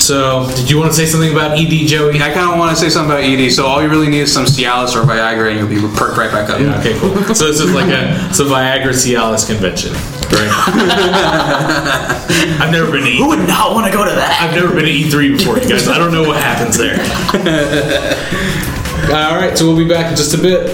So, did you want to say something about ED, Joey? I kind of want to say something about ED. So all you really need is some Cialis or Viagra, and you'll be perked right back up. Okay, cool. So this is like a it's a Viagra Cialis convention, right? <laughs> I've never been to Who E- would not want to go to that? I've never been to E3 before, you guys. I don't know what happens there. <laughs> All right, so we'll be back in just a bit.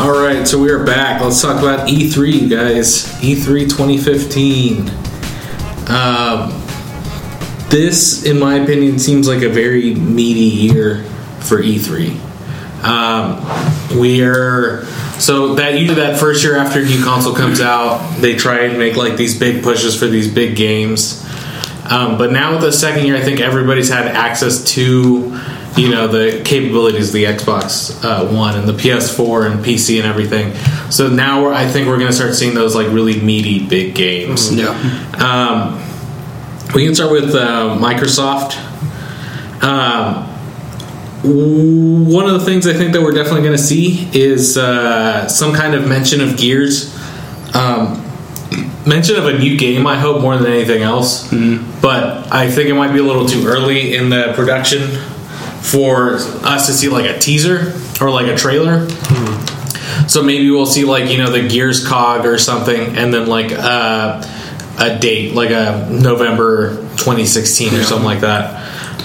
All right, so we are back. Let's talk about E3, you guys. E E3 2015. Um, this, in my opinion, seems like a very meaty year for E3. Um, we are so that usually that first year after new console comes out, they try and make like these big pushes for these big games. Um, but now with the second year, I think everybody's had access to you know the capabilities of the Xbox uh, One and the PS4 and PC and everything. So now we're, I think we're going to start seeing those like really meaty big games. Yeah. Um, we can start with uh, Microsoft. Um, one of the things I think that we're definitely going to see is uh, some kind of mention of Gears. Um, mention of a new game, I hope, more than anything else. But I think it might be a little too early in the production for us to see like a teaser or like a trailer. So maybe we'll see like you know the Gears cog or something, and then like uh, a date, like a November 2016 or something like that.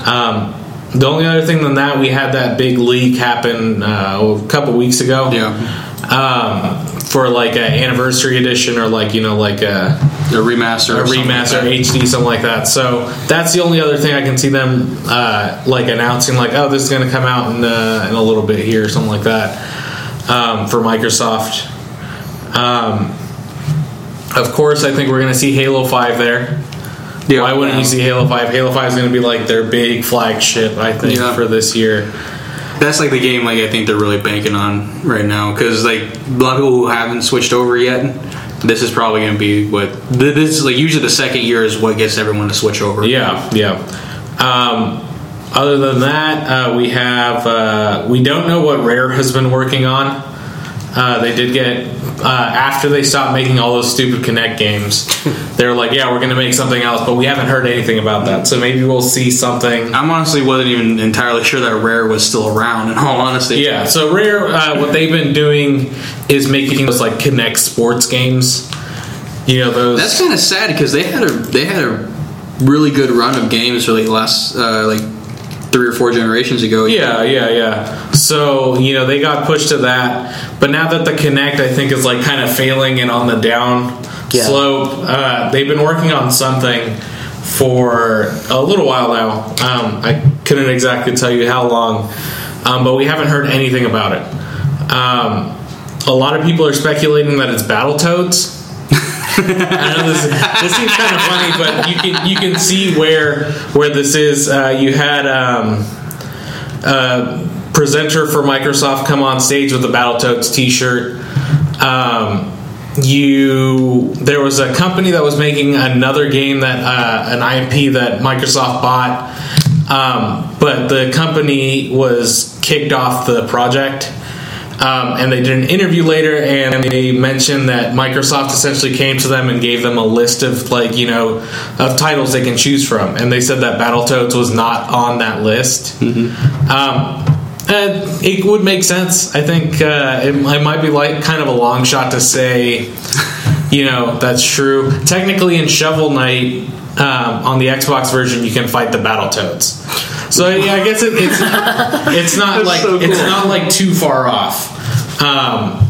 Um, the only other thing than that, we had that big leak happen uh, a couple weeks ago. Yeah. Um, for like an anniversary edition or like you know like a, A remaster. a something like remaster. HD something like that. So that's the only other thing I can see them uh, like announcing like oh this is going to come out in, uh, in a little bit here or something like that um, for Microsoft. Um, of course, I think we're going to see Halo Five there. Yeah. Why wouldn't you see Halo Five? Halo Five is going to be like their big flagship, I think, Yeah. for this year. That's like the game like I think they're really banking on right now because like a lot of people who haven't switched over yet. This is probably going to be what this is like. Usually, the second year is what gets everyone to switch over. Yeah, yeah. Um, other than that, uh, we have uh, we don't know what Rare has been working on. Uh, they did get uh, after they stopped making all those stupid Kinect games. <laughs> They're like, yeah, we're going to make something else, but we haven't heard anything about that. So maybe we'll see something. I'm honestly wasn't even entirely sure that Rare was still around. In all honesty, Yeah. So Rare, uh, what they've been doing is making those like Kinect sports games. You know those. That's kind of sad because they had a they had a really good run of games for like last uh, like three or four generations ago. Yeah, yeah, yeah. So you know they got pushed to that, but now that the Kinect I think is like kind of failing and on the down Yeah. slope, uh, they've been working on something for a little while now. Um, I couldn't exactly tell you how long, um, but we haven't heard anything about it. Um, a lot of people are speculating that it's Battletoads. I know this, this seems kind of funny, but you can you can see where where this is. Uh, you had um, a presenter for Microsoft come on stage with a Battletoads T-shirt. Um, you there was a company that was making another game that uh, an IP that Microsoft bought, um, but the company was kicked off the project. Um, and they did an interview later, and they mentioned that Microsoft essentially came to them and gave them a list of like you know of titles they can choose from, and they said that Battletoads was not on that list. Um, and it would make sense. I think uh, it, it might be like kind of a long shot to say, you know, that's true. Technically, in Shovel Knight um, on the Xbox version, you can fight the Battletoads. So yeah, I guess it, it's it's not <laughs> like so it's not like too far off. Um,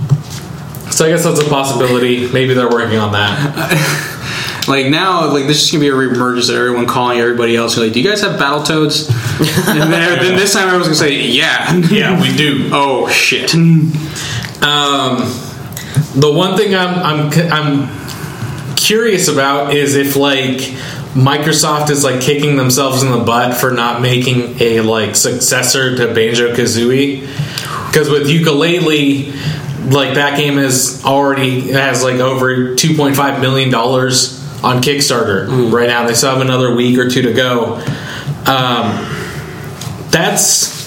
so I guess that's a possibility. Maybe they're working on that. <laughs> Like now, like this is gonna be a reemergence of everyone calling everybody else. Like, do you guys have battle toads? and then, <laughs> then this time I was gonna say, yeah, Yeah, we do. <laughs> Oh shit! Um, the one thing I'm I'm I'm curious about is if like Microsoft is like kicking themselves in the butt for not making a like successor to Banjo Kazooie because with Yooka-Laylee like that game is already has like over 2.5 million dollars on Kickstarter right now they still have another week or two to go um, that's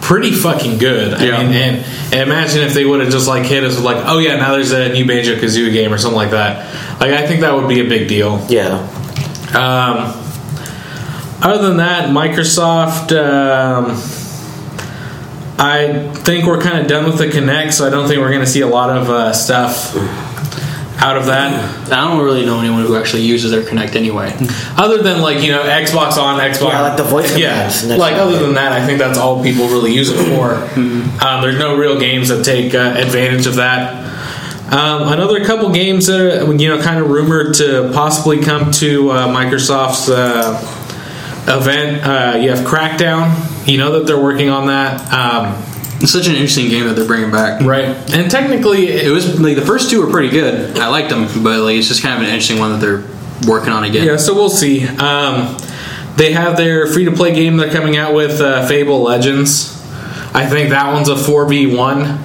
pretty fucking good. I Yeah. mean, and, and imagine if they would have just like hit us with like, oh yeah, now there's a new Banjo Kazooie game or something like that. Like, I think that would be a big deal. Yeah. Um, other than that, Microsoft. Um, I think we're kind of done with the Kinect, so I don't think we're going to see a lot of uh, stuff out of that. I don't really know anyone who actually uses their Kinect anyway. Other than like you know Xbox on Xbox, Yeah, like the voice Yeah, commands and like other than that, I think that's all people really use it for. Um, there's no real games that take uh, advantage of that. Um, another couple games that are you know kind of rumored to possibly come to uh, Microsoft's uh, event. Uh, you have Crackdown. You know that they're working on that, um, It's such an interesting game that they're bringing back. right? And technically, It was like the first two were pretty good. I liked them, but like it's just kind of an interesting one that they're working on again. Yeah, so we'll see. Um, they have their free to play game they're coming out with, uh, Fable Legends. I think that one's a 4v1.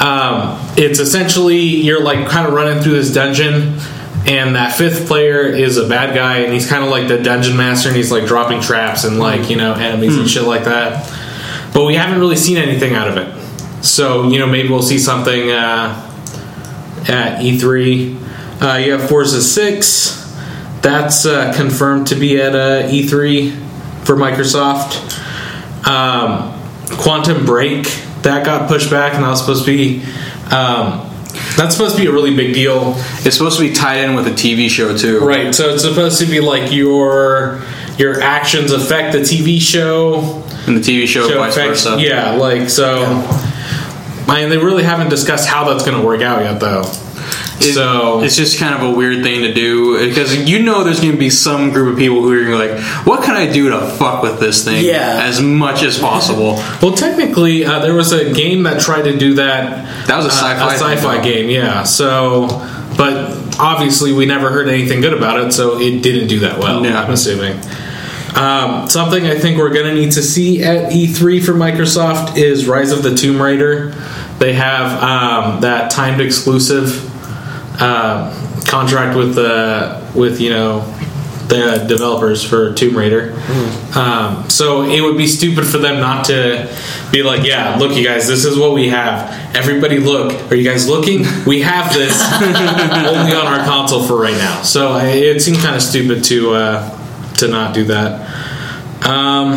Um, it's essentially you're like kind of running through this dungeon, and that fifth player is a bad guy, and he's kind of like the dungeon master, and he's like dropping traps and like you know enemies and shit like that. But we haven't really seen anything out of it. So you know maybe we'll see something uh, at E3. Uh, you have Forza 6. That's uh, confirmed to be at uh, E3 for Microsoft. Um, Quantum Break that got pushed back, and that was supposed to be um, that's supposed to be a really big deal, It's supposed to be tied in with a TV show too. right? So it's supposed to be like your your actions affect the TV show, And the TV show, show vice affects versa. yeah, like so. I mean, they really haven't discussed how that's going to work out yet, though. It- so it's just kind of a weird thing to do because you know there's going to be some group of people who are going to be like, "What can I do to fuck with this thing Yeah. as much as possible?" <laughs> Well, technically, uh, there was a game that tried to do that. That was a uh, sci-fi a sci-fi thing, game, yeah. So, but obviously, we never heard anything good about it, so it didn't do that well. No. I'm assuming. Um, something I think we're going to need to see at E3 for Microsoft is Rise of the Tomb Raider. They have um, that timed exclusive uh, contract with the with you know the developers for Tomb Raider. Um, so it would be stupid for them not to be like, yeah, look, you guys, this is what we have. Everybody, look. Are you guys looking? We have this <laughs> only on our console for right now. So it seemed kind of stupid to uh, to not do that. Um,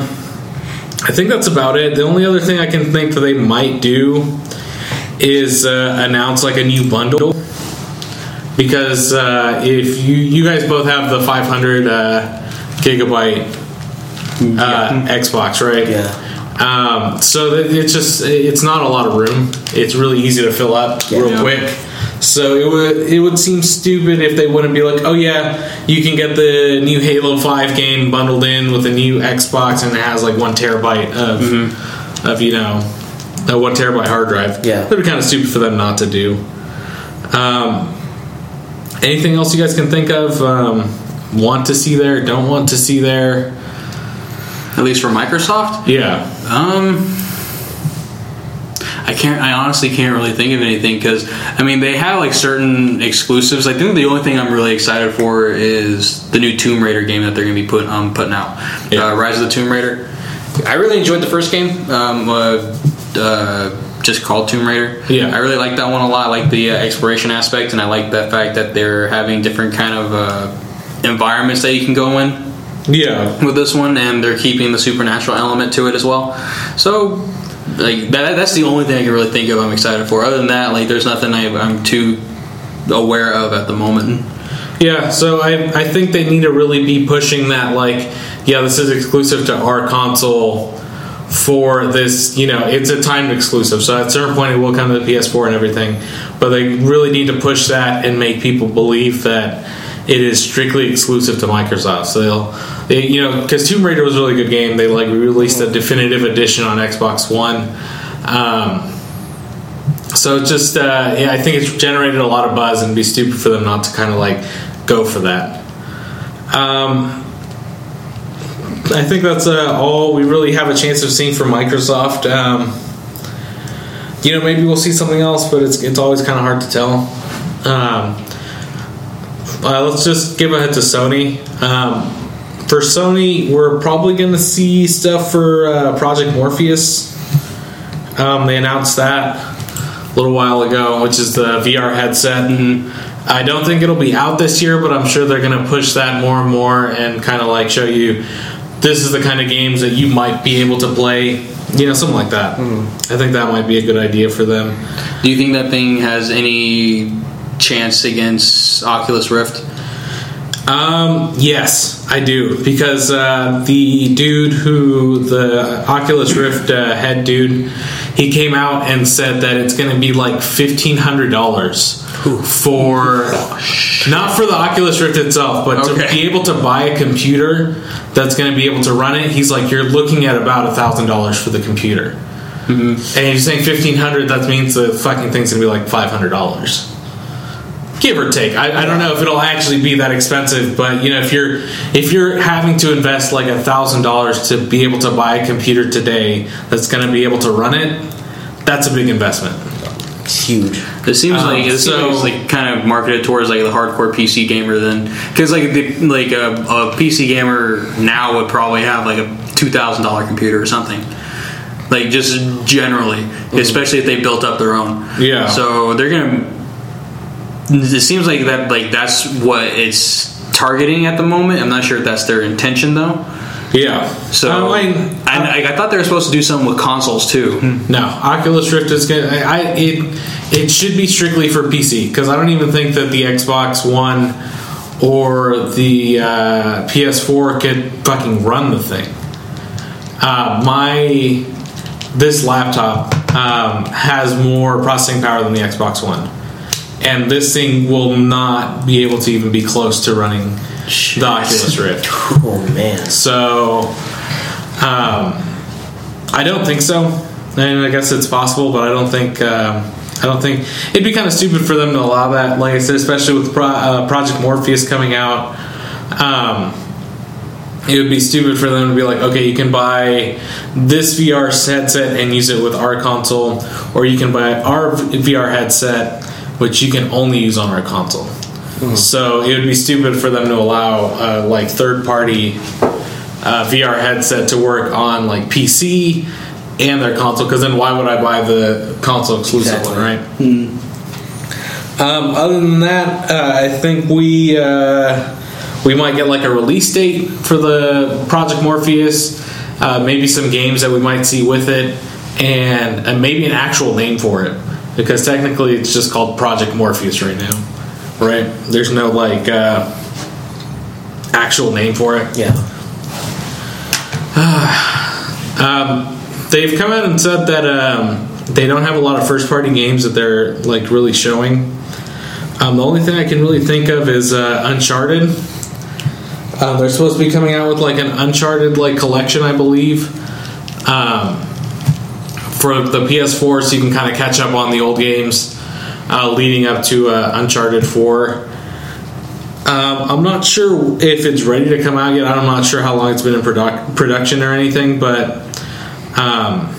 I think that's about it. The only other thing I can think that they might do is uh, announce like a new bundle because uh, if you you guys both have the 500 uh, gigabyte uh, Xbox, right? Yeah. Um, so it's just it's not a lot of room. It's really easy to fill up real Yeah. quick. So it would it would seem stupid if they wouldn't be like, oh yeah, you can get the new Halo Five game bundled in with a new Xbox and it has like one terabyte of of you know a one terabyte hard drive. Yeah. that'd be kind of stupid for them not to do. Um, anything else you guys can think of? Um, want to see there? Don't want to see there? At least for Microsoft. Yeah. Um, I can't. I honestly can't really think of anything because I mean they have like certain exclusives. I think the only thing I'm really excited for is the new Tomb Raider game that they're going to be put um, putting out. Yeah. Uh, Rise of the Tomb Raider. I really enjoyed the first game. Um, uh, uh, just called Tomb Raider. Yeah. I really like that one a lot. I like the uh, exploration aspect, and I like the fact that they're having different kind of uh, environments that you can go in Yeah. with this one, and they're keeping the supernatural element to it as well. So, like that, that's the only thing I can really think of. I'm excited for. Other than that, like there's nothing I, I'm too aware of at the moment. Yeah, so I, I think they need to really be pushing that, like, yeah, this is exclusive to our console for this, you know, it's a timed exclusive. So at a certain point, it will come to the PS4 and everything. But they really need to push that and make people believe that it is strictly exclusive to Microsoft. So they'll, you know, because Tomb Raider was a really good game. They, like, released a definitive edition on Xbox One. Um, so just, uh, yeah, I think it's generated a lot of buzz, and be stupid for them not to kind of like go for that. Um, I think that's uh, all we really have a chance of seeing from Microsoft. Um, you know, maybe we'll see something else, but it's it's always kind of hard to tell. Um, uh, let's just give a head to Sony. Um, for Sony, we're probably going to see stuff for uh, Project Morpheus. Um, they announced that a little while ago, which is the VR headset. And I don't think it'll be out this year, but I'm sure they're going to push that more and more and kind of like show you this is the kind of games that you might be able to play. You know, something like that. I think that might be a good idea for them. Do you think that thing has any chance against Oculus Rift? Um, yes, I do because uh, the dude who the Oculus Rift uh, head dude, he came out and said that it's going to be like fifteen hundred dollars for not for the Oculus Rift itself, but to be able to buy a computer that's going to be able to run it. He's like, you're looking at about a thousand dollars for the computer, and you're saying fifteen hundred. That means the fucking thing's going to be like five hundred dollars give or take. I, I don't know if it'll actually be that expensive, but you know, if you're if you're having to invest like a thousand dollars to be able to buy a computer today that's going to be able to run it, that's a big investment. It's huge. It seems Um, like it so- like it's like kind of marketed towards like the hardcore PC gamer then, because like the, like a, a PC gamer now would probably have like a two thousand dollar computer or something. Like just generally, especially if they built up their own. Yeah. So they're gonna. It seems like that like that's what it's targeting at the moment. I'm not sure if that's their intention though. Yeah. So I mean, I, I thought they were supposed to do something with consoles too. No, Oculus Rift is good. I, I it it should be strictly for PC because I don't even think that the Xbox One or the uh, PS4 could fucking run the thing. Uh, my this laptop um, has more processing power than the Xbox One, and this thing will not be able to even be close to running the Oculus Rift. <laughs> Oh man. So, um, I don't think so. And I guess it's possible, but I don't think. Um, I don't think it'd be kind of stupid for them to allow that. Like I said, especially with Pro, uh, Project Morpheus coming out, um, it would be stupid for them to be like, okay, you can buy this VR headset and use it with our console, or you can buy our VR headset, which you can only use on our console. So it would be stupid for them to allow uh, like third party uh, VR headset to work on like PC and their console because then why would I buy the console exclusive Exactly. one, right? Um, other than that, uh, I think we uh, we might get like a release date for the Project Morpheus, uh, maybe some games that we might see with it, and, and maybe an actual name for it because technically it's just called Project Morpheus right now, right? There's no like uh, actual name for it. Yeah. <sighs> Um, they've come out and said that um, they don't have a lot of first party games that they're like really showing. Um, the only thing I can really think of is uh, Uncharted. Um, they're supposed to be coming out with like an Uncharted like collection, I believe, um, for the PS4, so you can kind of catch up on the old games uh, leading up to uh, Uncharted Four. Um, I'm not sure if it's ready to come out yet. I'm not sure how long it's been in produc- production or anything, but um,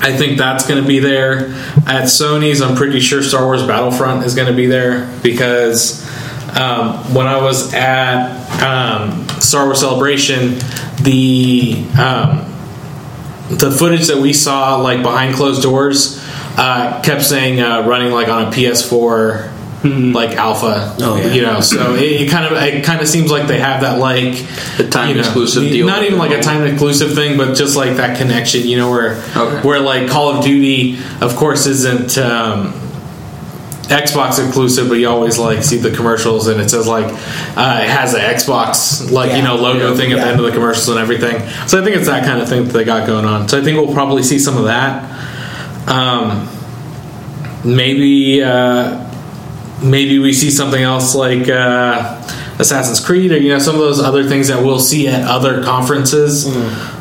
I think that's going to be there. At Sony's, I'm pretty sure Star Wars Battlefront is going to be there because um, when I was at um, Star Wars Celebration, the um, the footage that we saw like behind closed doors uh, kept saying uh, running like on a PS4 like alpha. Oh, yeah. You know, so it, it kind of it kind of seems like they have that like The time you know, exclusive deal. Not even like a time exclusive thing, but just like that connection. You know, where Okay. where like Call of Duty, of course, isn't. Um, Xbox exclusive, but you always like see the commercials and it says like uh, it has the Xbox like you know logo thing at the end of the commercials and everything. So I think it's that kind of thing that they got going on. So I think we'll probably see some of that. Um, maybe uh, maybe we see something else like uh, Assassin's Creed or you know some of those other things that we'll see at other conferences.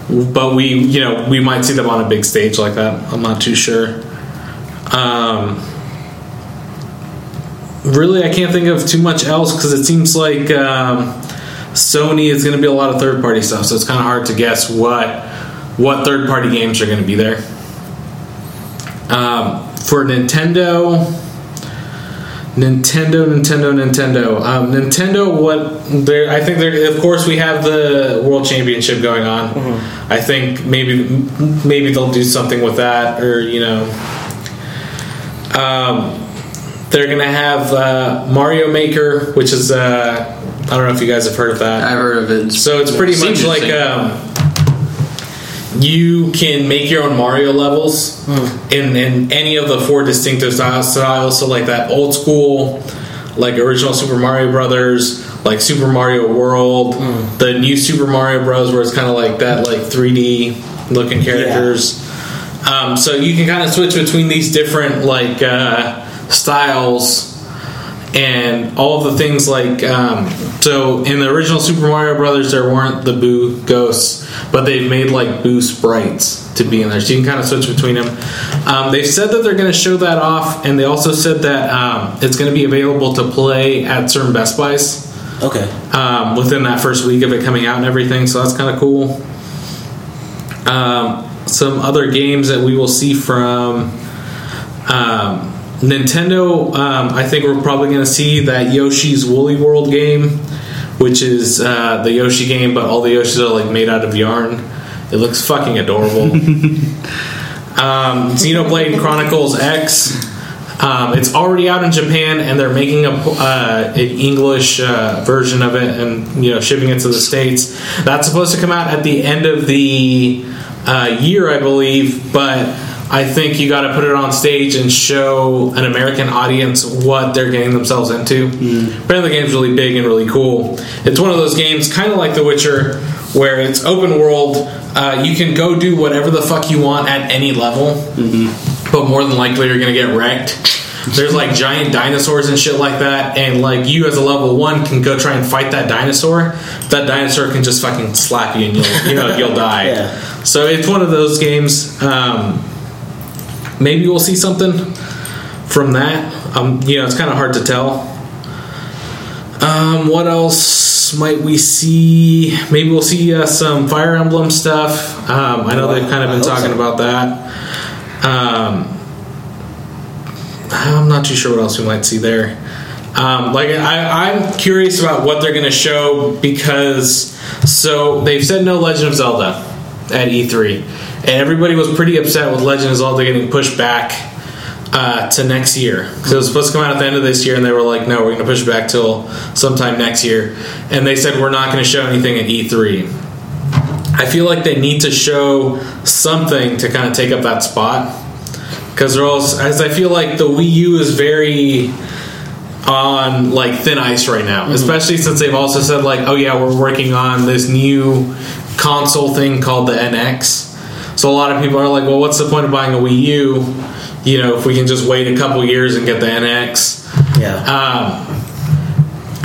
But we you know we might see them on a big stage like that. I'm not too sure. Um, really, I can't think of too much else because it seems like um, Sony is going to be a lot of third party stuff. So it's kind of hard to guess what what third party games are going to be there. Um, for Nintendo, Nintendo, Nintendo, Nintendo. Um, Nintendo, what I think they're, of course, we have the World Championship going on. I think maybe, maybe they'll do something with that, or you know, um, they're gonna have uh, Mario Maker, which is uh, I don't know if you guys have heard of that. I've heard of it. So it's pretty much like um, you can make your own Mario levels in, in any of the four distinctive style- styles. So like that old school, like original Super Mario Brothers, like Super Mario World, the new Super Mario Bros. where it's kind of like that like 3D looking characters. Um, so you can kind of switch between these different like uh, styles and all the things like um, so in the original Super Mario Brothers there weren't the Boo ghosts, but they've made like Boo sprites to be in there, so you can kind of switch between them. Um, they've said that they're going to show that off, and they also said that um, it's going to be available to play at certain Best Buys Okay. um, within that first week of it coming out and everything. So that's kind of cool. Um, some other games that we will see from um, Nintendo. Um, I think we're probably going to see that Yoshi's Woolly World game, which is uh, the Yoshi game, but all the Yoshis are like made out of yarn. It looks fucking adorable. <laughs> um, Xenoblade Chronicles X. Um, it's already out in Japan, and they're making a uh, an English uh, version of it, and you know shipping it to the states. That's supposed to come out at the end of the uh, year, I believe. But I think you got to put it on stage and show an American audience what they're getting themselves into. Apparently, the game's really big and really cool. It's one of those games, kind of like The Witcher, where it's open world. Uh, you can go do whatever the fuck you want at any level but more than likely you're gonna get wrecked. There's like giant dinosaurs and shit like that, and like you as a level one can go try and fight that dinosaur. That dinosaur can just fucking slap you and you'll you know you'll <laughs> die. Yeah. So it's one of those games. Um, maybe we'll see something from that. Um, you know, it's kind of hard to tell. Um, what else might we see? Maybe we'll see uh, some Fire Emblem stuff. Um, I know they've kind of been talking so. about that. Um, I'm not too sure what else we might see there. Um, like I, I'm curious about what they're going to show because so they've said no Legend of Zelda at E3, and everybody was pretty upset with Legend of Zelda getting pushed back uh, to next year. Because it was supposed to come out at the end of this year, and they were like, "No, we're going to push it back till sometime next year," and they said we're not going to show anything at E3. I feel like they need to show something to kind of take up that spot. Because they're all as I feel like the Wii U is very on like thin ice right now, especially since they've also said like, oh yeah, we're working on this new console thing called the NX. So a lot of people are like, well, what's the point of buying a Wii U? You know, if we can just wait a couple years and get the NX. Yeah. Um,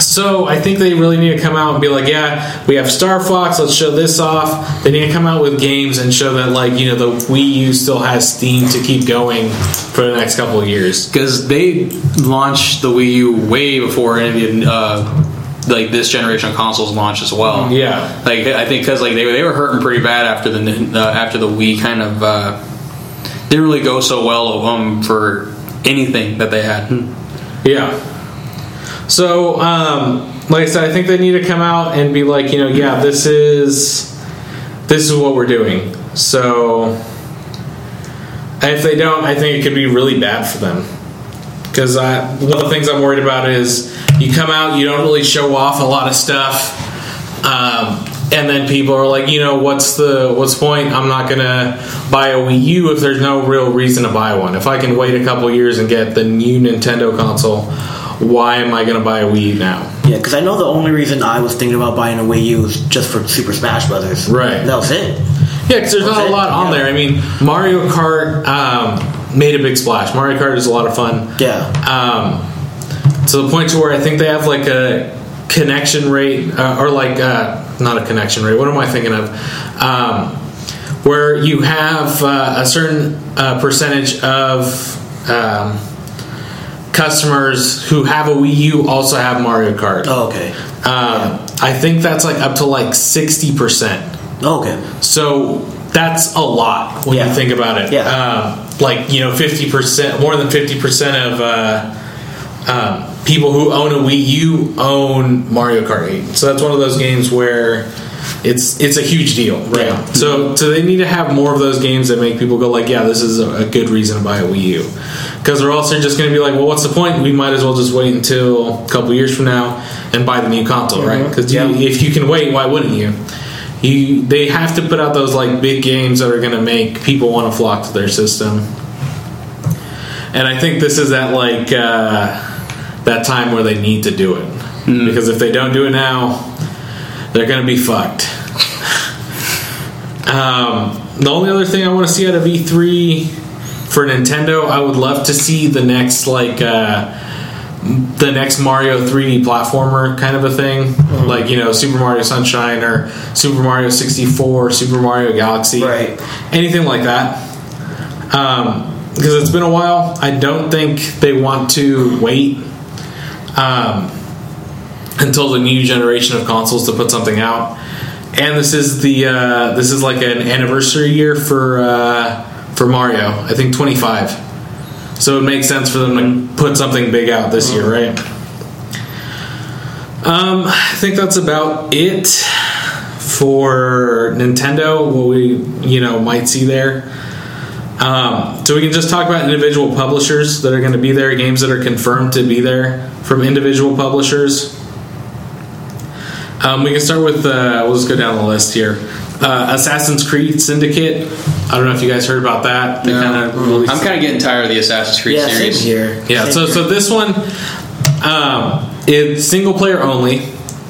so I think they really need to come out and be like, yeah, we have Star Fox. Let's show this off. They need to come out with games and show that like you know the Wii U still has steam to keep going for the next couple of years. because they launched the Wii U way before any of the uh, like this generation of consoles launched as well. Yeah. like I think because like they, they were hurting pretty bad after the uh, after the Wii kind of uh, didn't really go so well um, for anything that they had. Yeah. So, um, like I said, I think they need to come out and be like, you know, yeah, this is this is what we're doing. So if they don't, I think it could be really bad for them. Because one of the things I'm worried about is you come out, you don't really show off a lot of stuff, um, and then people are like, you know, what's the what's the point? I'm not gonna buy a Wii U if there's no real reason to buy one. If I can wait a couple years and get the new Nintendo console, why am I gonna buy a Wii U now? Yeah, because I know the only reason I was thinking about buying a Wii U was just for Super Smash Brothers. Right. That was it. Yeah, because there's not a lot on yeah. there. I mean, Mario Kart um, made a big splash. Mario Kart is a lot of fun. Yeah. Um, to the point to where I think they have like a connection rate, uh, or like uh, not a connection rate. What am I thinking of? Um, where you have uh, a certain uh, percentage of um, customers who have a Wii U also have Mario Kart. Oh, okay. Um, I think that's like up to like sixty percent. Oh, okay. So that's a lot when Yeah. you think about it. Yeah. Um, like you know, fifty percent, more than fifty percent of uh, um, people who own a Wii U own Mario Kart 8. So that's one of those games where it's it's a huge deal, right? Yeah. So so they need to have more of those games that make people go like, yeah, this is a, a good reason to buy a Wii U. Because they're also just going to be like, well, what's the point? We might as well just wait until a couple years from now and buy the new console, right? Because Yeah. if you can wait, why wouldn't you? You they have to put out those like big games that are going to make people want to flock to their system. And I think this is that like uh, that time where they need to do it because if they don't do it now, they're going to be fucked. um, the only other thing I want to see out of E3 for Nintendo, I would love to see the next like. Uh, the next Mario 3D platformer kind of a thing, like you know Super Mario Sunshine or Super Mario 64, Super Mario Galaxy, Right. Anything like that. Because it's been a while, I don't think they want to wait um, until the new generation of consoles to put something out. And this is the uh, this is like an anniversary year for uh, for Mario. I think 25. So it makes sense for them to put something big out this year, right? Um, I think that's about it for Nintendo. What we you know might see there. Um, so we can just talk about individual publishers that are going to be there, games that are confirmed to be there from individual publishers. Um, we can start with. Uh, we'll just go down the list here. Uh, Assassin's Creed Syndicate. I don't know if you guys heard about that. They kind of released. I'm kind of getting tired of the Assassin's Creed Yeah, same series. here. Yeah, Same so here. so this one, um, it's single player only,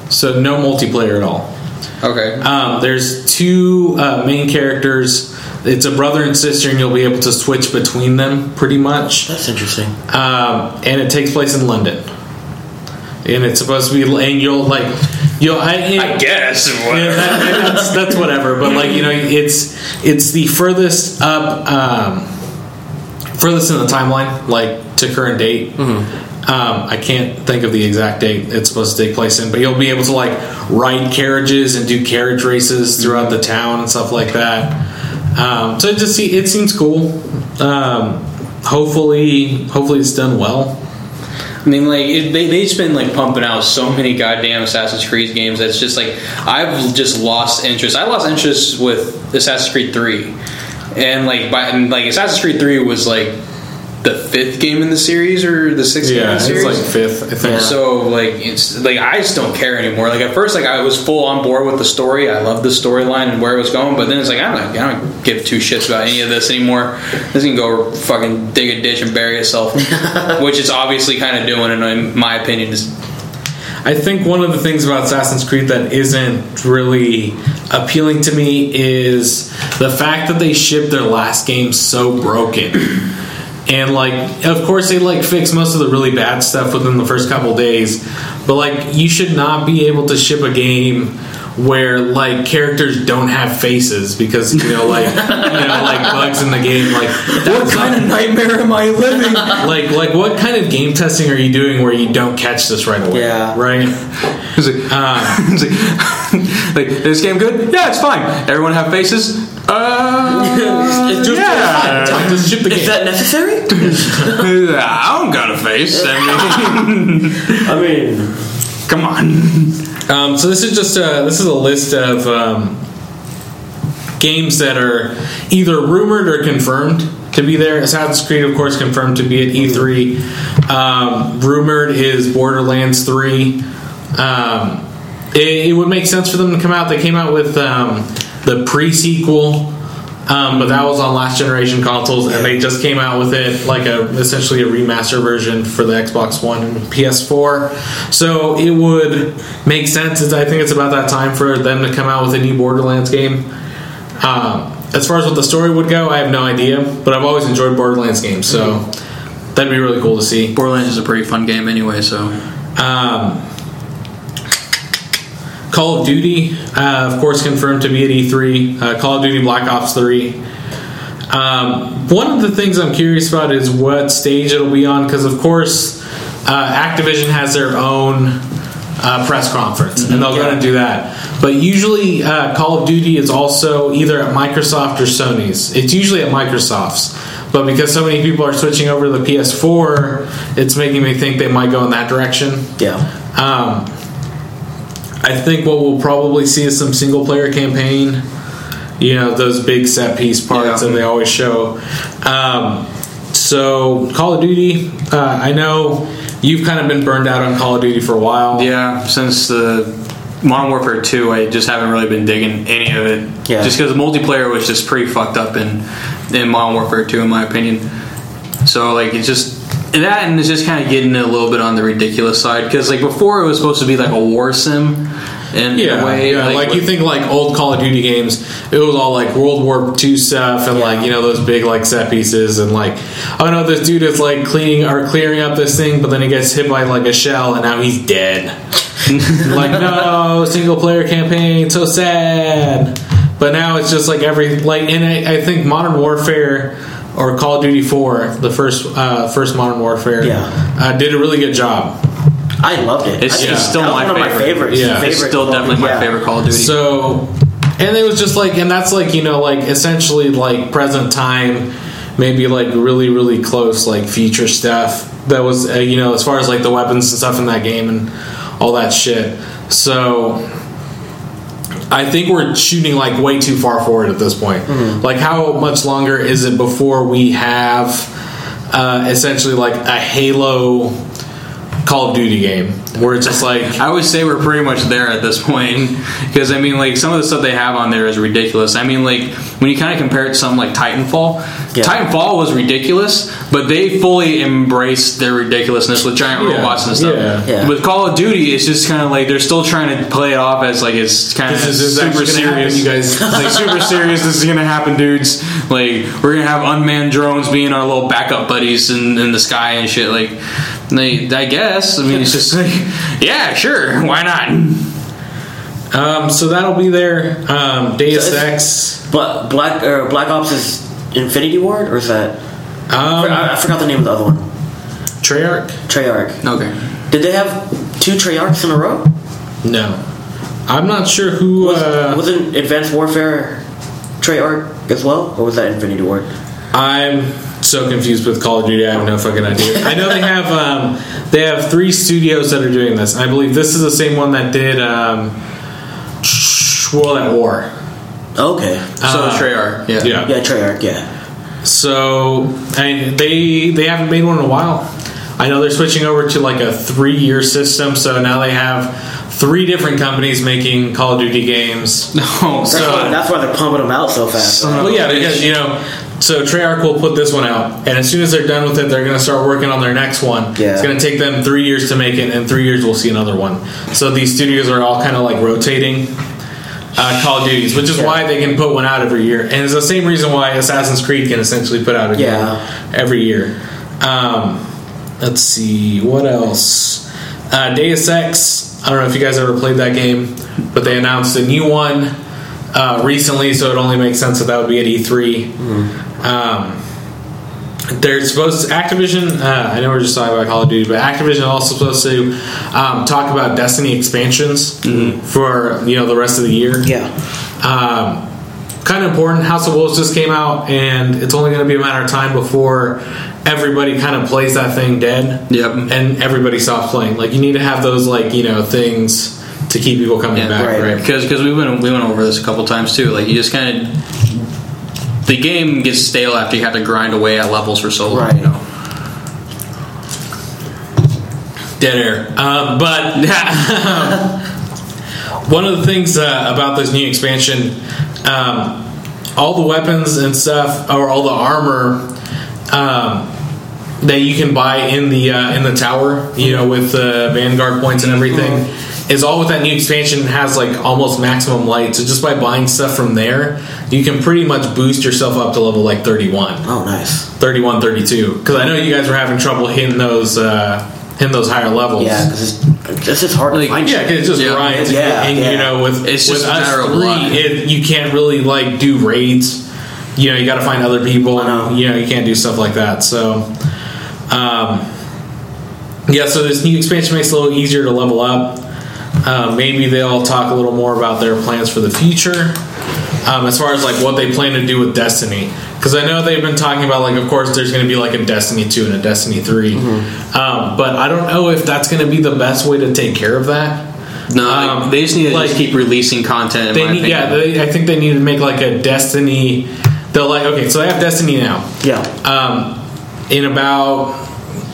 so no multiplayer at all. Okay. Um, there's two uh, main characters. It's a brother and sister, and you'll be able to switch between them pretty much. That's interesting. Um, and it takes place in London. And it's supposed to be, and you'll like, you'll. I, I guess. <laughs> yeah, that- that's, that's whatever. But like you know, it's it's the furthest up, um, furthest in the timeline, like to current date. Um, I can't think of the exact date it's supposed to take place in, but you'll be able to like ride carriages and do carriage races throughout the town and stuff like that. Um, so it just see it seems cool. Um, hopefully, hopefully it's done well. I mean, like it, they they just been like pumping out so many goddamn Assassin's Creed games. That's just like I've just lost interest. I lost interest with Assassin's Creed Three, and like by and, like Assassin's Creed Three was like the fifth game in the series or the sixth game in Yeah, the it's series. like fifth, I think. Yeah. So like it's like I just don't care anymore. Like at first, like I was full on board with the story. I loved the storyline and where it was going. But then it's like I'm not, I don't give two shits about any of this anymore. This can go fucking dig a ditch and bury itself, <laughs> which it's obviously kind of doing. And in my opinion, is I think one of the things about Assassin's Creed that isn't really appealing to me is the fact that they shipped their last game so broken. And like of course they like fix most of the really bad stuff within the first couple days, but like you should not be able to ship a game where like characters don't have faces because you know like <laughs> you know like bugs in the game like that's not- of nightmare am I living? <laughs> like like what kind of game testing are you doing where you don't catch this right away Yeah. right <laughs> It's like, uh, it's like, like, is this game good? Yeah, it's fine. Everyone have faces? Uh, It's just- yeah. just ship the game Is that necessary? <laughs> I don't got a face. I mean, <laughs> I mean, come on. Um, so this is just a, this is a list of um, games that are either rumored or confirmed to be there. Assassin's Creed, of course, confirmed to be at E3. Um, rumored is Borderlands 3. Um, it, it would make sense for them to come out. They came out with um, the pre sequel. Um, but that was on last generation consoles, and they just came out with it like a essentially a remaster version for the Xbox One and PS4. So it would make sense. I think it's about that time for them to come out with a new Borderlands game. Um, as far as what the story would go, I have no idea, but I've always enjoyed Borderlands games, so that'd be really cool to see. Borderlands is a pretty fun game anyway, so Um, Call of Duty, uh, of course, confirmed to be at E3. Uh, Call of Duty Black Ops 3. Um, one of the things I'm curious about is what stage it'll be on, because of course, uh, Activision has their own uh, press conference, and they're going to do that. But usually, uh, Call of Duty is also either at Microsoft or Sony's. It's usually at Microsoft's. But because so many people are switching over to the PS4, it's making me think they might go in that direction. Yeah. Um, I think what we'll probably see is some single player campaign. You know, those big set piece parts Yeah. that they always show. Um, so, Call of Duty, uh, I know you've kind of been burned out on Call of Duty for a while. yeah, since the Modern Warfare 2, I just haven't really been digging any of it. Yeah. Just because the multiplayer was just pretty fucked up in in Modern Warfare 2, in my opinion. So like it's just that, and it's just kind of getting a little bit on the ridiculous side. Because like before, it was supposed to be like a war sim. In Yeah, a way, yeah, like, you think like old Call of Duty games, it was all like World War II stuff and like you know those big like set pieces and like oh no, this dude is like cleaning or clearing up this thing, but then he gets hit by like a shell and now he's dead. <laughs> like no single player campaign, so sad. But now it's just like every like, and I, I think Modern Warfare or Call of Duty Four, the first uh, first Modern Warfare, Yeah. uh, did a really good job. I loved it. It's- I think it's still that my one of my favorites. Yeah. It's it's still Call definitely my yeah. favorite Call of Duty. So, and it was just like, and that's like you know, like essentially like present time, maybe like really really close like future stuff that was uh, you know as far as like the weapons and stuff in that game and all that shit. So. I think we're shooting like way too far forward at this point. Like, how much longer is it before we have uh, essentially like a Halo Call of Duty game where it's just like I would say we're pretty much there at this point because I mean, like some of the stuff they have on there is ridiculous. I mean, like when you kind of compare it to something like Titanfall, Yeah. Titanfall was ridiculous, but they fully embraced their ridiculousness with giant Yeah, robots and stuff. yeah. Yeah. With Call of Duty, it's just kind of like they're still trying to play it off as like it's kind of super actually happen, serious. you guys. It's <laughs> like super serious. This is gonna happen, dudes. Like we're gonna have unmanned drones being our little backup buddies in, in the sky and shit. Like, they, I guess. I mean, it's just like, <laughs> yeah, sure, why not? Um, so that'll be there. Um, Deus So Ex. But Black or Black Ops is Infinity Ward, or is that? Um, I, I forgot the name of the other one. Treyarch? Treyarch. Okay. Did they have two Treyarchs in a row? No. I'm not sure who. Was, Uh, wasn't Advanced Warfare Treyarch as well, or was that Infinity Ward? I'm so confused with Call of Duty. I have no fucking idea. I know they have um, they have three studios that are doing this. I believe this is the same one that did um, World at War. Okay. So Uh, Treyarch, yeah. Yeah. Yeah, Treyarch. Yeah. So I, they they haven't made one in a while. I know they're switching over to like a three year system. So now they have three different companies making Call of Duty games. <laughs> Oh, That's, So- why, that's why they're pumping them out so fast. Son of Well, yeah, because you know, so Treyarch will put this one out, and as soon as they're done with it, they're going to start working on their next one. Yeah. It's going to take them three years to make it, and three years we'll see another one. So these studios are all kind of like rotating uh, Call of Duties, which is Yeah. why they can put one out every year, and it's the same reason why Assassin's Creed can essentially put out a game Yeah. every year. Um, let's see what else. Uh, Deus Ex. I don't know if you guys ever played that game, but they announced a new one uh, recently, so it only makes sense that that would be at E3. Um, they're supposed to, Activision. Uh, I know we're just talking about Call of Duty, but Activision is also supposed to um, talk about Destiny expansions for you know the rest of the year. Yeah. Um, kind of important. House of Wolves just came out, and it's only going to be a matter of time before everybody kind of plays that thing dead. Yep. And everybody stops playing. Like you need to have those like you know things to keep people coming Yeah, back, right. right? because because we went we went over this a couple times too. Like you just kind of the game gets stale after you have to grind away at levels for so long. Right. You know? Dead air. Um, but <laughs> one of the things uh, about this new expansion, um, all the weapons and stuff, or all the armor um, that you can buy in the uh, in the tower, you know, with the Vanguard points and everything, is all with that new expansion has like almost maximum light. So just by buying stuff from there, you can pretty much boost yourself up to level like 31. Oh, nice. 31 32 because i know you guys were having trouble hitting those uh hitting those higher levels Yeah, because it's, it's just hard Like, to find. yeah, 'cause it's just Yeah. grind. Yeah, and yeah. you know, with It's with just a us three, it, you can't really like do raids. You know, you got to find other people. I know. You know, you can't do stuff like that. So, um, yeah. So this new expansion makes it a little easier to level up. Uh, maybe they'll talk a little more about their plans for the future, um, as far as like what they plan to do with Destiny. Because I know they've been talking about like, of course, there's going to be like a Destiny two and a Destiny 3 Mm-hmm. um, but I don't know if that's going to be the best way to take care of that. No, Um, they just need to like- just keep releasing content. They need, yeah, they, I think they need to make like a Destiny. They'll like okay, so they have Destiny now. Yeah. Um, in about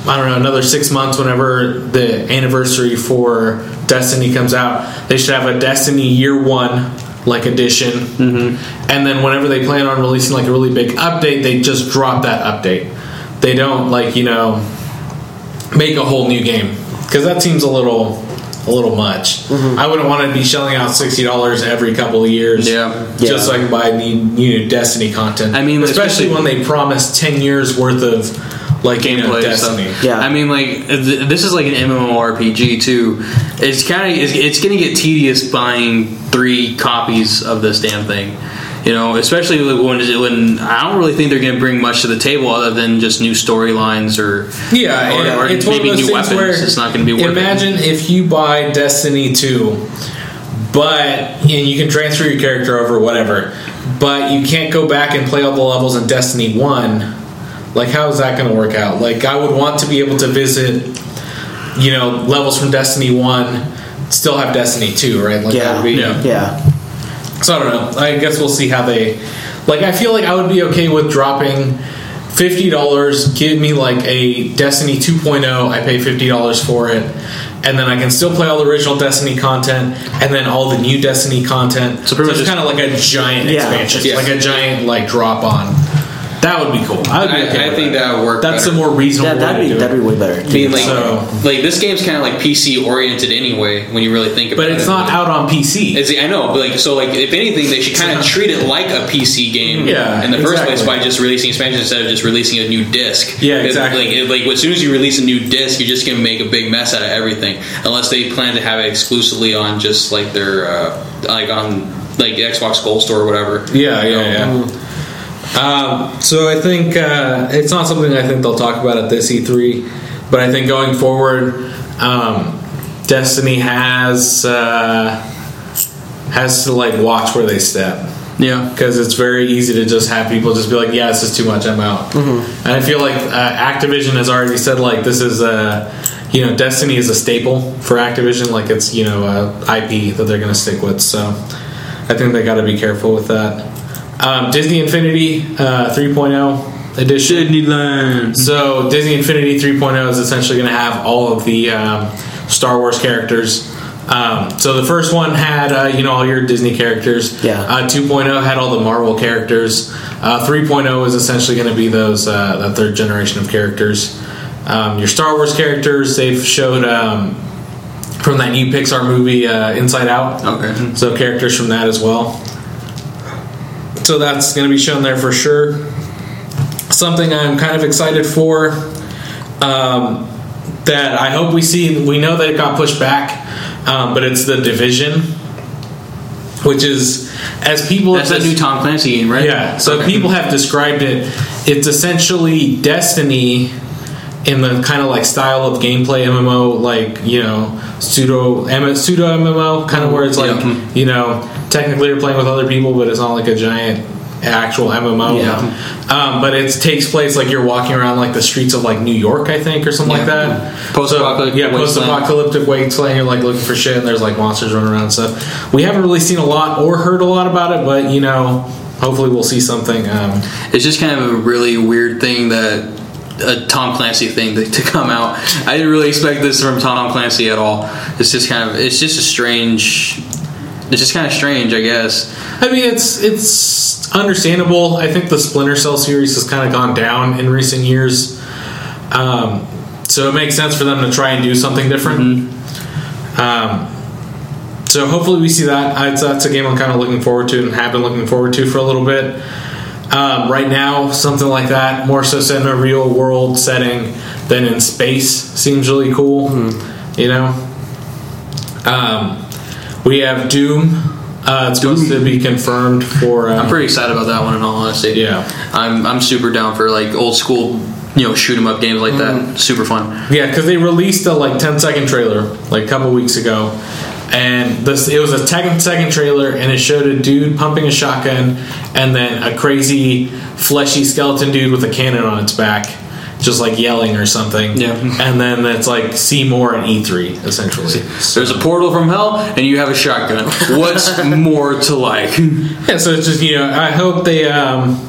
I don't know another six months, whenever the anniversary for Destiny comes out, they should have a Destiny Year One like edition, mm-hmm. and then whenever they plan on releasing like a really big update, they just drop that update. They don't like you know make a whole new game because that seems a little a little much. Mm-hmm. I wouldn't want to be shelling out sixty dollars every couple of years, Yeah. just so I can buy new, new Destiny content. I mean, especially, especially- when they promise ten years worth of like you know, gameplay Destiny. stuff. Yeah. I mean, like th- this is like an MMORPG too. It's kind of it's, it's going to get tedious buying three copies of this damn thing. You know, especially when when I don't really think they're going to bring much to the table other than just new storylines or Yeah, or, and or it's one of maybe those new weapons. where It's not going to be worth it. Imagine it. if you buy Destiny two, but and you can transfer your character over, whatever, but you can't go back and play all the levels in Destiny one. Like, how is that going to work out? Like, I would want to be able to visit, you know, levels from Destiny one, still have Destiny two, right? Like, that Yeah. would be, Yeah. Yeah. so I don't know. I guess we'll see how they. Like, I feel like I would be okay with dropping fifty dollars. Give me like a Destiny 2.0. I pay fifty dollars for it, and then I can still play all the original Destiny content, and then all the new Destiny content. So pretty much it's kind of like a giant Yeah. expansion, Yeah. like a giant like drop on. That would be cool. I, would be I- okay I think that would work That's better. a more reasonable. Yeah, way that'd to be do that'd it. be way better. I mean, like, So- like this game's kind of like PC oriented anyway. When you really think about it, But it, it's not out on PC. Is it- I know, but like so, like if anything, they should kind of treat it like a PC game Yeah, in the first exactly. place by just releasing expansions instead of just releasing a new disc. Yeah, exactly. Like, it- like as soon as you release a new disc, you're just gonna make a big mess out of everything, unless they plan to have it exclusively on just like their uh, like on like Xbox Gold Store or whatever. Yeah, You yeah, know? yeah. Um, so I think uh, it's not something I think they'll talk about at this E3, but I think going forward, um, Destiny has uh, has to like watch where they step Yeah. because it's very easy to just have people just be like, "Yeah, this is too much. I'm out." And I feel like uh, Activision has already said like this is a you know Destiny is a staple for Activision, like it's you know a IP that they're going to stick with. So I think they got to be careful with that. Um, Disney Infinity uh, 3.0 edition. Disneyland. So Disney Infinity 3.0 is essentially going to have all of the um, Star Wars characters. Um, so the first one had uh, you know all your Disney characters. Yeah. Uh, 2.0 had all the Marvel characters. Uh, 3.0 is essentially going to be those uh, that third generation of characters. Um, your Star Wars characters they've showed um, from that new Pixar movie uh, Inside Out. Okay. So characters from that as well. So that's going to be shown there for sure. Something I'm kind of excited for um, that I hope we see. We know that it got pushed back, um, but it's the division, which is as people That's that new Tom Clancy game, right? yeah. So Okay. people have described it. It's essentially Destiny in the kind of like style of gameplay MMO, like you know pseudo pseudo MMO, kind of where it's like Yeah. you know technically you're playing with other people, but it's not like a giant actual MMO. Yeah. Um, but it takes place like you're walking around like the streets of like New York, I think, or something like that. Post-apocalyptic So, yeah, post-apocalyptic wasteland. You're like looking for shit, and there's like monsters running around and stuff. We haven't really seen a lot or heard a lot about it, but you know, hopefully we'll see something. Um, It's just kind of a really weird thing that a Tom Clancy thing to, to come out. I didn't really expect this from Tom Clancy at all. It's just kind of it's just a strange. It's just kind of strange, I guess. I mean, it's it's understandable. I think the Splinter Cell series has kind of gone down in recent years, um, so it makes sense for them to try and do something different. Um, so hopefully we see that. I, that's a game I'm kind of looking forward to and have been looking forward to for a little bit. Um, right now, something like that, more so set in a real world setting than in space, seems really cool. You know, um, we have Doom. Uh, it's supposed to be confirmed for. Uh, I'm pretty excited about that one. In all honesty, Yeah. I'm I'm super down for like old school, you know, shoot 'em up games like that. Super fun. Yeah, because they released a like 10 second trailer like a couple weeks ago, and this it was a 10 second trailer, and it showed a dude pumping a shotgun, and then a crazy fleshy skeleton dude with a cannon on its back, just like yelling or something. Yeah. and then it's like see more at E3 essentially. There's a portal from hell, and you have a shotgun. <laughs> What's more to like? Yeah, so it's just you know I hope they um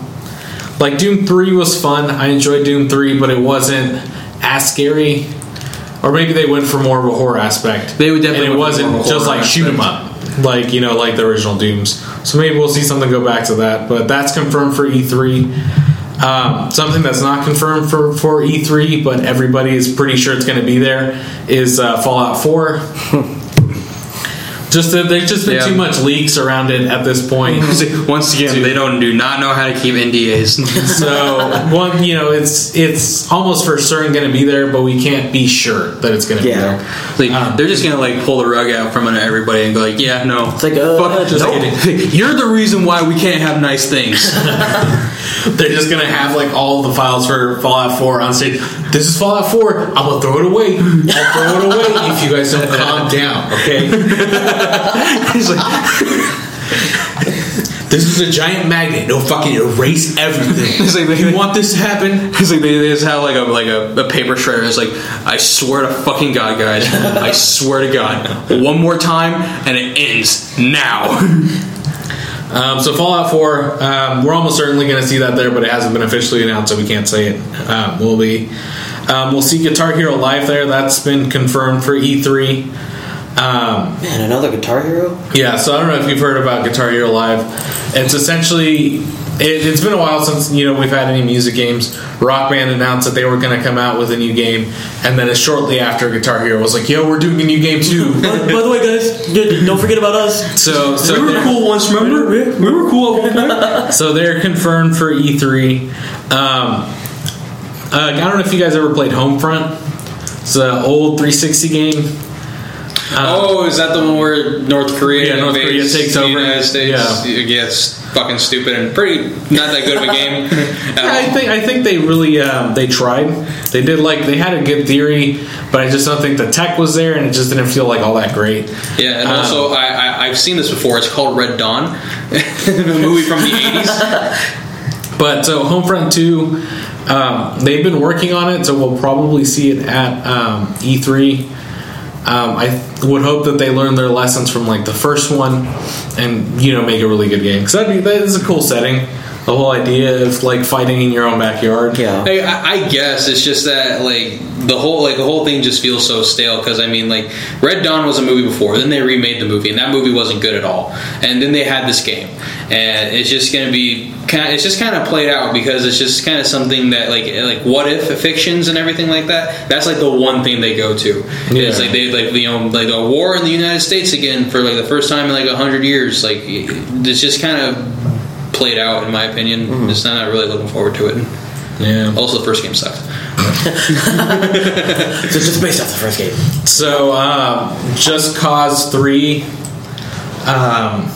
like Doom Three was fun. I enjoyed Doom Three, but it wasn't as scary. Or maybe they went for more of a horror aspect. They would definitely and it went for more wasn't just like shoot 'em up, like you know, like the original Dooms. So maybe we'll see something go back to that. But that's confirmed for E3. Um, something that's not confirmed for for E3, but everybody is pretty sure it's going to be there is uh, Fallout Four. <laughs> just that there's just been Yeah. too much leaks around it at this point. <laughs> Once again, they don't do not know how to keep NDAs. <laughs> So one, you know, it's it's almost for certain going to be there, but we can't be sure that it's going to Yeah. be there. Like Um, they're just gonna like pull the rug out from under everybody and go like, yeah, no, It's like, uh, fuck, just nope. <laughs> You're the reason why we can't have nice things. They're just going to have like all the files for Fallout 4 on stage. This is Fallout 4. I'm gonna throw it away. I'll throw it away if you guys don't calm down. Okay. <laughs> It's like, This is a giant magnet. It'll fucking erase everything. It's like they- you want this to happen? it's like they, they just have like a like a, a paper shredder. It's like I swear to fucking god, guys, I swear to God, one more time and it ends now. <laughs> Um, so Fallout 4, um, we're almost certainly going to see that there, but it hasn't been officially announced, so we can't say it. Um, we'll be. Um, we'll see Guitar Hero Live there. That's been confirmed for E3. Um, Man, another Guitar Hero? yeah, so I don't know if you've heard about Guitar Hero Live. It's essentially it, it's been a while since you know we've had any music games. Rock Band announced that they were going to come out with a new game, and then shortly after, Guitar Hero was like, "Yo, we're doing a new game too." <laughs> By, by the way, guys, don't forget about us. so, so we were cool once, remember? We were cool at one point. So they're confirmed for E3. Um, uh, I don't know if you guys ever played Homefront. It's an old 360 game. Oh, is that the one where North Korea Yeah, North Korea takes the over. United States? Yeah. it's fucking stupid and pretty not that good of a game. <laughs> Yeah, I think I think they really um, they tried. They did like they had a good theory, but I just don't think the tech was there, and it just didn't feel like all that great. Yeah, and Um, also I, I, I've seen this before. It's called Red Dawn, <laughs> the movie from the '80s. <laughs> But so Homefront 2, um, they've been working on it, so we'll probably see it at um, E3. Um, I would hope that they learn their lessons from like the first one, and you know make a really good game because that that is a cool setting. The whole idea of like fighting in your own backyard. Yeah. I, I I guess it's just that like the whole like the whole thing just feels so stale because I mean like Red Dawn was a movie before, then they remade the movie, and that movie wasn't good at all, and then they had this game, and it's just gonna be kind. It's just kind of played out because it's just kind of something that like like what if fictions and everything like that. That's like the one thing they go to. Yeah. It's like they like you know like a war in the United States again for like the first time in like a hundred years. Like it's just kind of played out in my opinion. Just I'm not really looking forward to it. Yeah. Also, the first game sucked. <laughs> So just based off the first game. So um, just cause three, um,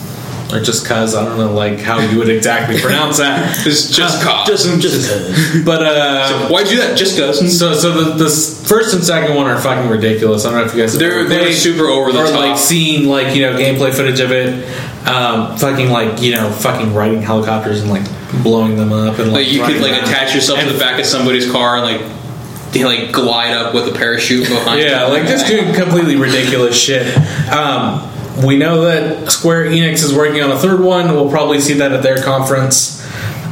or just cause I don't know like how you would exactly pronounce that. It's <laughs> just cause. Just, just 'cause. But uh, Why'd you do that? Just cause. So, so the, the first and second one are fucking ridiculous. I don't know if you guys They're- they're super over the top. like seen like you know gameplay footage of it. Um, fucking like you know fucking riding helicopters and like blowing them up and like, Like you could like around. attach yourself to the back of somebody's car and like you, like glide up with a parachute behind. Yeah, like just doing completely ridiculous shit. Um, we know that Square Enix is working on a third one. We'll probably see that at their conference.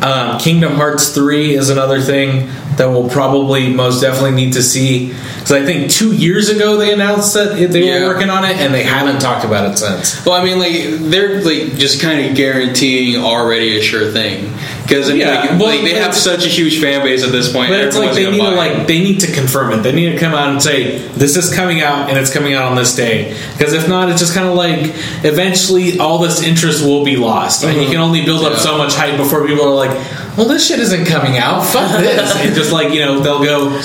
Um, Kingdom Hearts 3 is another thing that we'll probably most definitely need to see. Because I think two years ago they announced that they Yeah. were working on it, and they haven't talked about it since. Well, I mean, like they're like just kind of guaranteeing already a sure thing because I mean, Yeah, like, well, like, they have such a huge fan base at this point. But it's like they need to like they need to confirm it. They need to come out and say this is coming out and it's coming out on this day. Because if not, it's just kind of like eventually all this interest will be lost, and you mm-hmm. can only build up so much hype before people are like, "Well, this shit isn't coming out. Fuck <laughs> this!" and just like you know, they'll go,